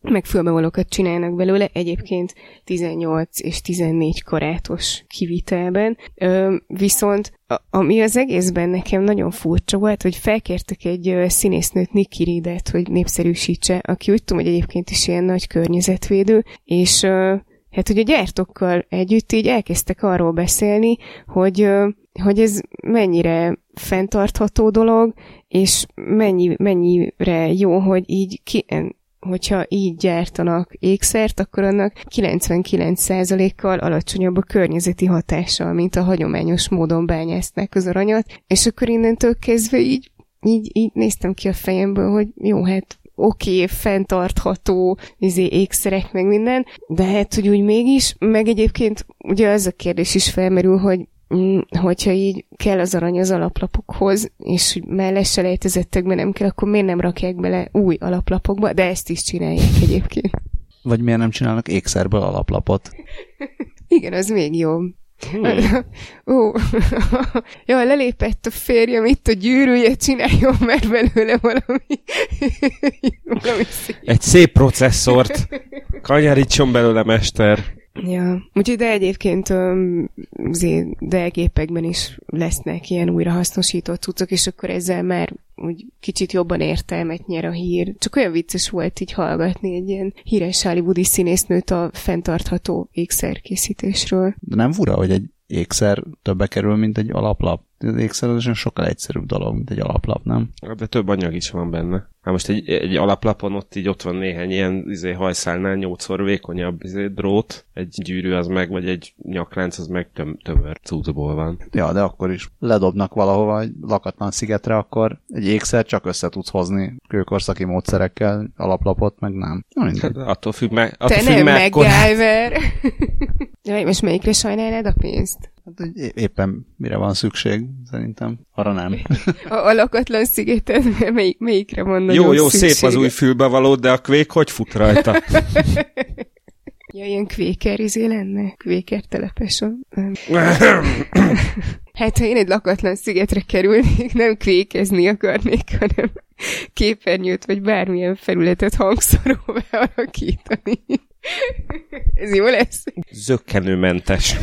meg fülbevalókat csinálnak belőle, egyébként 18 és 14 karátos kivitelben, viszont ami az egészben nekem nagyon furcsa volt, hogy felkértek egy színésznőt, Nikki Ridet, hogy népszerűsítse, aki úgy tudom, hogy egyébként is ilyen nagy környezetvédő, és hát a gyártókkal együtt így elkezdtek arról beszélni, hogy, hogy ez mennyire fenntartható dolog, és mennyi, mennyire jó, hogy így ki, hogyha így gyártanak ékszert, akkor annak 99%-kal alacsonyabb a környezeti hatással, mint a hagyományos módon bányászták az aranyat, és akkor innentől kezdve így, így, így néztem ki a fejemből, hogy jó, hát oké, okay, fenntartható izé, ékszerek, meg minden, de hát, hogy úgy mégis, meg egyébként ugye az a kérdés is felmerül, hogy hogyha így kell az arany az alaplapokhoz, és melléselejtezettekben nem kell, akkor miért nem rakják bele új alaplapokba, de ezt is csinálják egyébként. Vagy miért nem csinálnak ékszerből alaplapot? [laughs] Igen, az még jobb. Hmm. Ó, ja, lelépett a férjem itt a gyűrűje, csináljon már belőle valami, [laughs] valami szép. Egy szép processzort. Kanyarítson belőle, mester. Ja, úgyhogy de egyébként de gépekben is lesznek ilyen újrahasznosított cuccok, és akkor ezzel már úgy kicsit jobban értelmet nyer a hír. Csak olyan vicces volt így hallgatni egy ilyen híres hollywoodi színésznőt a fenntartható ékszerkészítésről. De nem fura, hogy egy ékszer többe kerül, mint egy alaplap? Ékszerezés sokkal egyszerűbb dolog, mint egy alaplap, nem? De több anyag is van benne. Hát most egy, egy alaplapon ott így ott van néhány ilyen izé, hajszálnál nyolcszor vékonyabb izé, drót, egy gyűrű az meg, vagy egy nyaklánc az meg töm, tömör cuccból van. Ja, de akkor is ledobnak valahova egy lakatlan szigetre, akkor egy ékszer csak össze tudsz hozni kőkorszaki módszerekkel, alaplapot meg nem. Na, mindegy. Hát, attól függ, me, attól Te függ nem MacGyver. [laughs] Most melyikre sajnálnád a pénzt? Hát, hogy éppen mire van szükség, szerintem. Arra nem. A, a lakatlan szigeted, melyik, melyikre van Jó, jó, szüksége? szép az új fülbevaló, de a kvék hogy fut rajta? [laughs] Ja, ilyen kvéker izé lenne? Kvéker telepeson? Nem. [laughs] Hát, ha én egy lakatlan szigetre kerülnék, nem kvékezni akarnék, hanem képernyőt vagy bármilyen felületet hangszóróvá alakítani. [laughs] Ez jó lesz? Zöggenőmentes.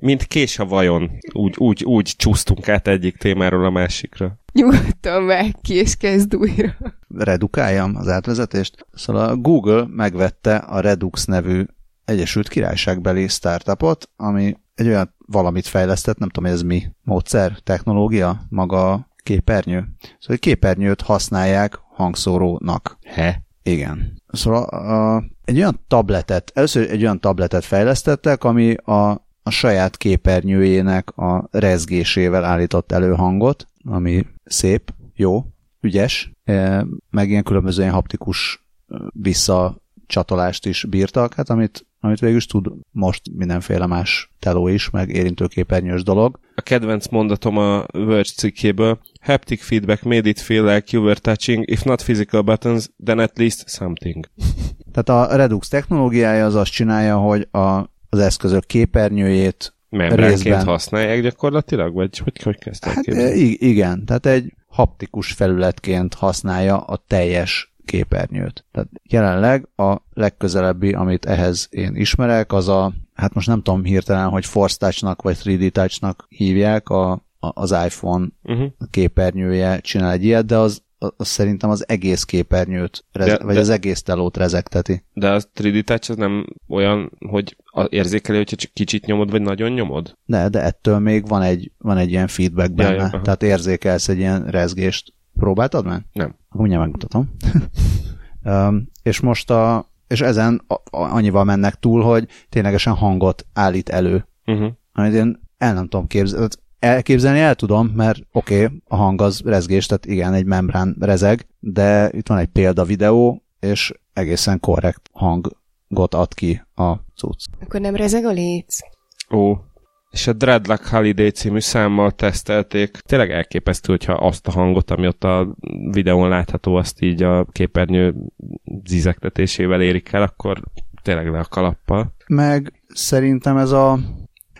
Mint kés a vajon. Úgy, úgy, úgy csúsztunk át egyik témáról a másikra. Nyugodtan vág ki, és kezd újra. Redukáljam az átvezetést. Szóval a Google megvette a Redux nevű Egyesült Királyságbeli startupot, ami egy olyan valamit fejlesztett, nem tudom, ez mi, módszer, technológia, maga képernyő. Szóval egy képernyőt használják hangszórónak. He? Igen. Szóval a, egy olyan tabletet, először egy olyan tabletet fejlesztettek, ami a, a saját képernyőjének a rezgésével állított elő hangot, ami szép, jó, ügyes, e, meg ilyen különböző ilyen haptikus e, visszacsatolást is bírtak, hát amit, amit végül is tud most mindenféle más teló is, meg érintőképernyős dolog. A kedvenc mondatom a Verge cikkéből. Haptic feedback made it feel like you were touching, if not physical buttons, then at least something. Tehát a Redux technológiája az azt csinálja, hogy a, az eszközök képernyőjét Membránként használják gyakorlatilag? Vagy hogy, hogy kezdtek Hát képzelni? e, i- igen, tehát egy haptikus felületként használja a teljes képernyőt. Tehát jelenleg a legközelebbi, amit ehhez én ismerek, az a, hát most nem tudom hirtelen, hogy Force Touch-nak vagy 3D Touch-nak hívják, a, a, az iPhone Uh-huh. képernyője csinál egy ilyet, de az, az szerintem az egész képernyőt, reze, De- vagy de- az egész telót rezegteti. De a 3D Touch az nem olyan, hogy érzékeli, hogyha csak kicsit nyomod, vagy nagyon nyomod? De, de ettől még van egy, van egy ilyen feedback benne, ja, tehát érzékelsz egy ilyen rezgést. Próbáltad már? Nem. Mindjárt megmutatom. [laughs] um, és most a, és ezen annyival mennek túl, hogy ténylegesen hangot állít elő. Uh-huh. Amit én el nem tudom képzelni. Elképzelni el tudom, mert oké, okay, a hang az rezgés, tehát igen, egy membrán rezeg, de itt van egy példa videó, és egészen korrekt hangot ad ki a cucc. Akkor nem rezeg a léc? Ó. És a Dreadlock Holiday című számmal tesztelték. Tényleg elképesztő, hogyha azt a hangot, ami ott a videón látható, azt így a képernyő zizektetésével érik el, akkor tényleg le a kalappal. Meg szerintem ez a...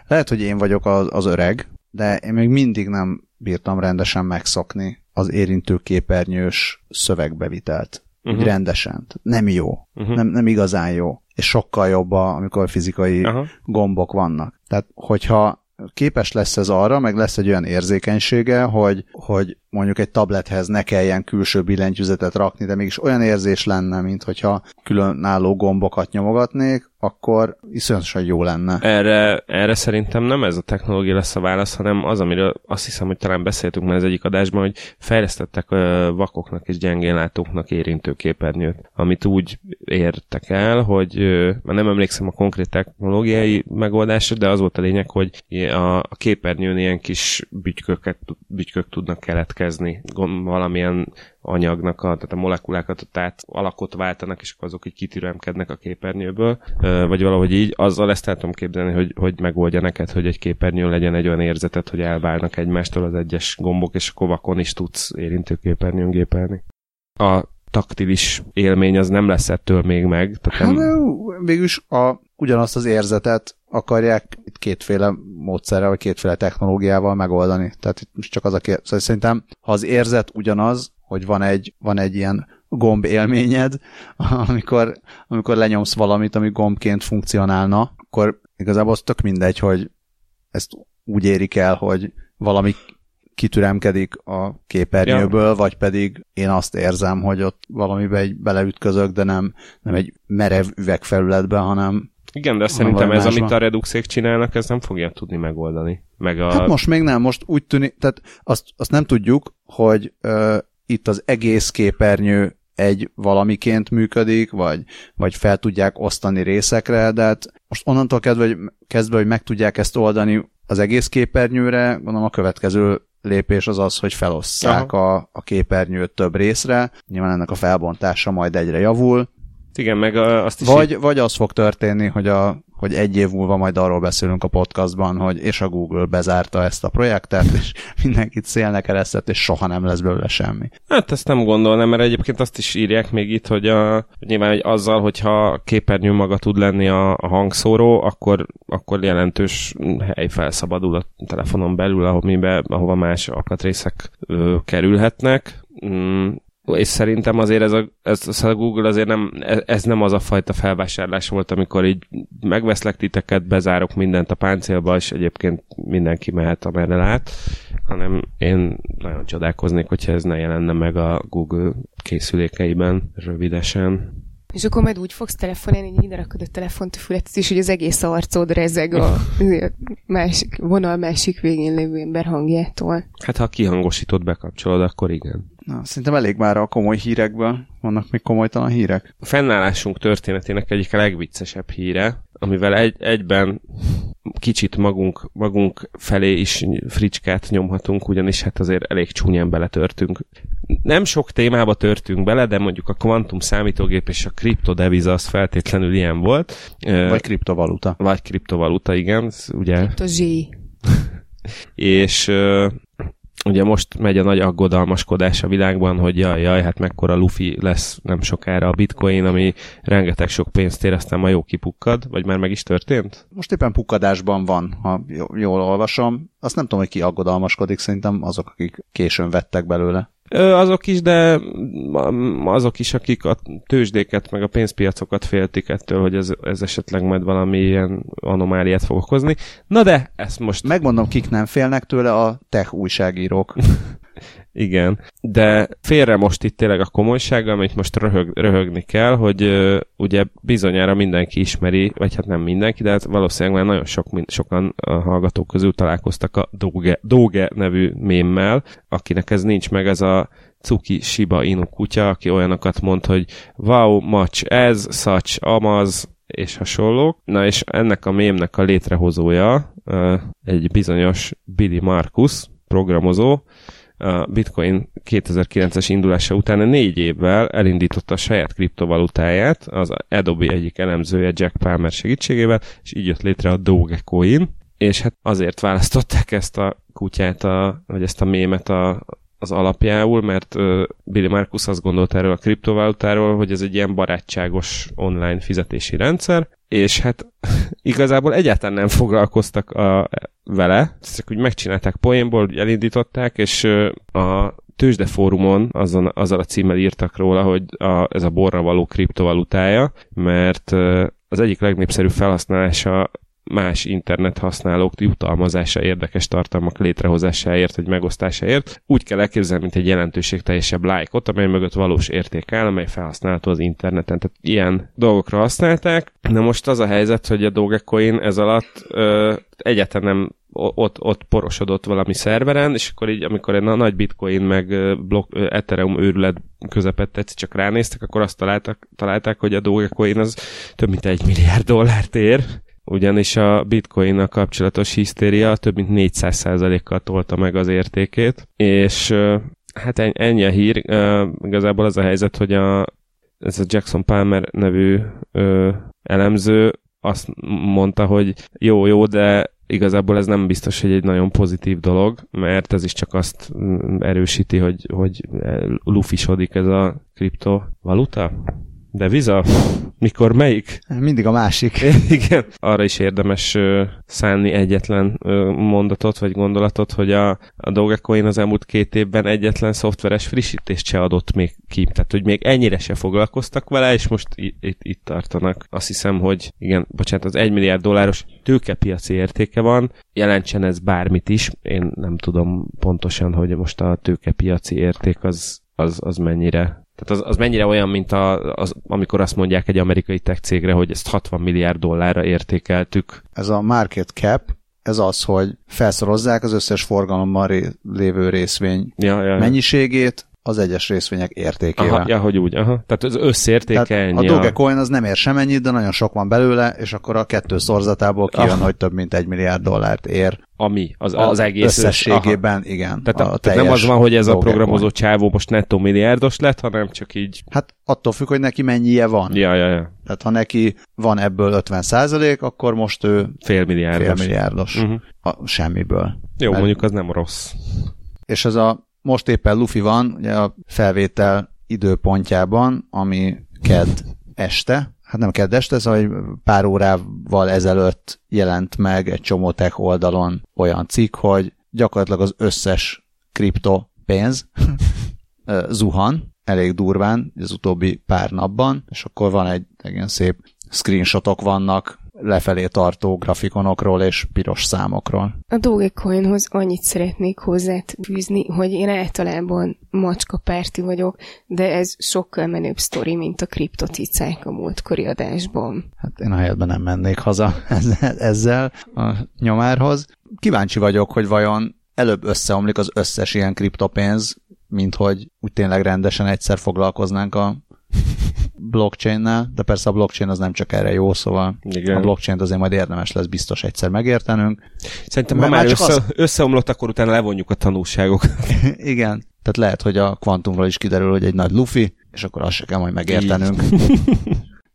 Lehet, hogy én vagyok az, az öreg, de én még mindig nem bírtam rendesen megszokni az érintőképernyős szövegbevitelt. Uh-huh. Mhm. Rendesen. Nem jó. Uh-huh. Uh-huh. Nem, nem igazán jó. És sokkal jobb, a, amikor fizikai Aha. gombok vannak. Tehát, hogyha képes lesz ez arra, meg lesz egy olyan érzékenysége, hogy, hogy mondjuk egy tablethez ne kelljen külső billentyűzetet rakni, de mégis olyan érzés lenne, mint hogyha különálló gombokat nyomogatnék, akkor iszonyatosan jó lenne. Erre, erre szerintem nem ez a technológia lesz a válasz, hanem az, amiről azt hiszem, hogy talán beszéltünk már az egyik adásban, hogy fejlesztettek vakoknak és gyengénlátóknak érintő képernyőt, amit úgy értek el, hogy már nem emlékszem a konkrét technológiai megoldásra, de az volt a lényeg, hogy a, képernyőn ilyen kis bütyköket, bütykök tudnak keletkezni, valamilyen anyagnak, a, tehát a molekulákat át alakot váltanak, és akkor azok így kitüremkednek a képernyőből, vagy valahogy így, azzal ezt el tudom képzelni, hogy, hogy megoldja neked, hogy egy képernyőn legyen egy olyan érzetet, hogy elválnak egymástól az egyes gombok, és akkor vakon is tudsz érintőképernyőn gépelni. A taktilis élmény az nem lesz ettől még meg. Tehát Hát, nem, de végülis a, ugyanazt az érzetet akarják itt kétféle módszerrel, vagy kétféle technológiával megoldani. Tehát itt most csak az a kérdés. Szóval szerintem, ha az érzet ugyanaz, hogy van egy, van egy ilyen gomb élményed, [laughs] amikor, amikor lenyomsz valamit, ami gombként funkcionálna, akkor igazából az tök mindegy, hogy ezt úgy érik el, hogy valami kitüremkedik a képernyőből, ja. vagy pedig én azt érzem, hogy ott valamibe egy beleütközök, de nem, nem egy merev üvegfelületbe, hanem Igen, de szerintem ez, amit a Reduxék csinálnak, ez nem fogja tudni megoldani. Meg a... Hát most még nem, most úgy tűnik, tehát azt, azt nem tudjuk, hogy itt az egész képernyő egy valamiként működik, vagy, vagy fel tudják osztani részekre, de hát most onnantól kezdve, hogy, kezdve, hogy meg tudják ezt oldani az egész képernyőre, gondolom a következő lépés az az, hogy felosszák a, a képernyőt több részre, nyilván ennek a felbontása majd egyre javul. Igen, meg azt is vagy, így... vagy az fog történni, hogy a hogy egy év múlva majd arról beszélünk a podcastban, hogy és a Google bezárta ezt a projektet, és mindenkit szélnek eresztett, és soha nem lesz belőle semmi. Hát ezt nem gondolnám, mert egyébként azt is írják még itt, hogy, a, nyilván hogy azzal, hogyha a képernyő maga tud lenni a, a hangszóró, akkor, akkor jelentős hely felszabadul a telefonon belül, ahol, ahova más alkatrészek ö, kerülhetnek. Mm, és szerintem azért ez a, ez, ez a Google azért nem, ez nem az a fajta felvásárlás volt, amikor így megveszlek titeket, bezárok mindent a páncélba, és egyébként mindenki mehet, amerre lát, hanem én nagyon csodálkoznék, hogyha ez ne jelenne meg a Google készülékeiben rövidesen. És akkor majd úgy fogsz telefonálni, hogy ide rakod a telefont a fületet, és hogy az egész arcod rezeg a [laughs] másik, vonal másik végén lévő ember hangjától. Hát ha a kihangosítót bekapcsolod, akkor igen. Na, szerintem elég már a komoly hírekből. Vannak még komolytalan hírek? A fennállásunk történetének egyik a legviccesebb híre, amivel egy, egyben kicsit magunk, magunk felé is fricskát nyomhatunk, ugyanis hát azért elég csúnyán beletörtünk. Nem sok témába törtünk bele, de mondjuk a kvantum számítógép és a kriptodeviza az feltétlenül ilyen volt. Vagy kriptovaluta. Vagy kriptovaluta, igen. Ugye... Kriptozsé. [laughs] és ugye most megy a nagy aggodalmaskodás a világban, hogy jaj, jaj, hát mekkora lufi lesz nem sokára a bitcoin, ami rengeteg sok pénzt ér, aztán ma jó kipukkad, vagy már meg is történt? Most éppen pukkadásban van, ha jól olvasom. Azt nem tudom, hogy ki aggodalmaskodik, szerintem azok, akik későn vettek belőle. Azok is, de azok is, akik a tőzsdéket, meg a pénzpiacokat féltik ettől, hogy ez, ez esetleg majd valami ilyen anomáliát fog okozni. Na de, ezt most... Megmondom, kik nem félnek tőle, a tech újságírók. [laughs] Igen, de félre most itt tényleg a komolysággal, amit most röhög, röhögni kell, hogy uh, ugye bizonyára mindenki ismeri, vagy hát nem mindenki, de hát valószínűleg már nagyon sok, sokan a hallgatók közül találkoztak a Doge, Doge nevű mémmel, akinek ez nincs meg, ez a cuki Shiba Inu kutya, aki olyanokat mond, hogy wow, much ez, such, amaz, és hasonlók. Na és ennek a mémnek a létrehozója egy bizonyos Billy Marcus, programozó, a Bitcoin 2009-es indulása után négy évvel elindította a saját kriptovalutáját, az Adobe egyik elemzője Jack Palmer segítségével, és így jött létre a Dogecoin, és hát azért választották ezt a kutyát, a, vagy ezt a mémet a, az alapjául, mert Billy Marcus azt gondolta erről a kriptovalutáról, hogy ez egy ilyen barátságos online fizetési rendszer, és hát [laughs] igazából egyáltalán nem foglalkoztak a, vele, csak úgy megcsinálták poénból, elindították, és a tőzsdefórumon azon, azzal a címmel írtak róla, hogy a, ez a borra való kriptovalutája, mert az egyik legnépszerűbb felhasználása más internet használók jutalmazása érdekes tartalmak létrehozásáért, vagy megosztásáért. Úgy kell elképzelni, mint egy jelentőségteljesebb lájkot, amely mögött valós érték áll, amely felhasználható az interneten. Tehát ilyen dolgokra használták. Na most az a helyzet, hogy a Dogecoin ez alatt ö, egyáltalán nem ott, ott porosodott valami szerveren, és akkor így, amikor egy nagy bitcoin meg blok, Ethereum őrület közepette csak ránéztek, akkor azt találtak, találták, hogy a Dogecoin az több mint egy milliárd dollárt ér, ugyanis a bitcoin kapcsolatos hisztéria több mint 400%-kal tolta meg az értékét, és hát ennyi a hír, igazából az a helyzet, hogy a, ez a Jackson Palmer nevű ö, elemző azt mondta, hogy jó, jó, de igazából ez nem biztos, hogy egy nagyon pozitív dolog, mert ez is csak azt erősíti, hogy, hogy lufisodik ez a kriptovaluta. De viza? Mikor melyik? Mindig a másik. [laughs] Igen. Arra is érdemes uh, szánni egyetlen mondatot vagy gondolatot, hogy a, a Dogecoin az elmúlt két évben egyetlen szoftveres frissítést se adott még ki. Tehát, hogy még ennyire se foglalkoztak vele, és most itt, itt tartanak. Azt hiszem, hogy igen, bocsánat, az 1 milliárd dolláros tőkepiaci értéke van, jelentsen ez bármit is. Én nem tudom pontosan, hogy most a tőkepiaci érték az, az, az mennyire Tehát az, az mennyire olyan, mint a, az, amikor azt mondják egy amerikai tech cégre, hogy ezt 60 milliárd dollárra értékeltük. Ez a market cap, ez az, hogy felszorozzák az összes forgalomban ré- lévő részvény Ja, ja, ja. mennyiségét az egyes részvények értékével. Aha, ja, hogy úgy, aha. Tehát az összértéke Tehát ennyi. a Dogecoin az nem ér semennyit, de nagyon sok van belőle, és akkor a kettő szorzatából kijön, Ah. hogy több mint egy milliárd dollárt ér. ami, az, az egész összességében, aha. igen. Tehát, a tehát nem az van, hogy ez a programozó csávó most nettó milliárdos lett, hanem csak így... Hát attól függ, hogy neki mennyije van. Ja, ja, ja. Tehát ha neki van ebből 50 százalék, akkor most ő Fél milliárdos. fél milliárdos. Uh-huh. A, semmiből. Jó, Mert- mondjuk az nem rossz. És ez a most éppen Luffy van, ugye a felvétel időpontjában, ami kedd este, hát nem kedd este, szóval hogy pár órával ezelőtt jelent meg egy csomó tech oldalon olyan cikk, hogy gyakorlatilag az összes kripto pénz [laughs] zuhan, elég durván az utóbbi pár napban, és akkor van egy egy ilyen szép screenshotok vannak lefelé tartó grafikonokról és piros számokról. A Dogecoinhoz annyit szeretnék hozzáfűzni, hogy én általában macska párti vagyok, de ez sokkal menőbb sztori, mint a kriptocicák a múltkori adásban. Hát én a helyetben nem mennék haza [laughs] ezzel a nyomárhoz. Kíváncsi vagyok, hogy vajon előbb összeomlik az összes ilyen kriptopénz, mint hogy úgy tényleg rendesen egyszer foglalkoznánk a blockchain-nel, de persze a blockchain az nem csak erre jó, szóval Igen. a blockchain azért majd érdemes lesz biztos egyszer megértenünk. Szerintem, ha már már össze, az- összeomlott, akkor utána levonjuk a tanulságokat. [laughs] Igen, tehát lehet, hogy a kvantumról is kiderül, hogy egy nagy lufi, és akkor azt se kell majd megértenünk.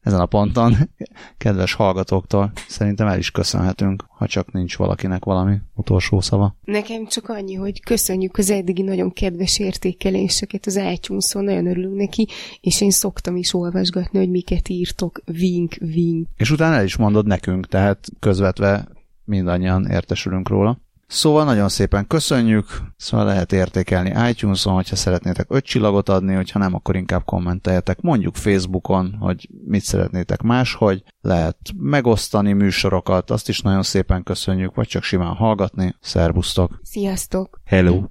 Ezen a ponton, [laughs] kedves hallgatóktól, szerintem el is köszönhetünk, ha csak nincs valakinek valami utolsó szava. Nekem csak annyi, hogy köszönjük az eddigi nagyon kedves értékeléseket az itunes nagyon örülünk neki, és én szoktam is olvasgatni, hogy miket írtok, vink, vink. És utána el is mondod nekünk, tehát közvetve mindannyian értesülünk róla. Szóval nagyon szépen köszönjük, szóval lehet értékelni iTunes-on, hogyha szeretnétek öt csillagot adni, hogyha nem, akkor inkább kommenteljetek. Mondjuk Facebookon, hogy mit szeretnétek máshogy, lehet megosztani műsorokat, azt is nagyon szépen köszönjük, vagy csak simán hallgatni. Szervusztok! Sziasztok! Hello!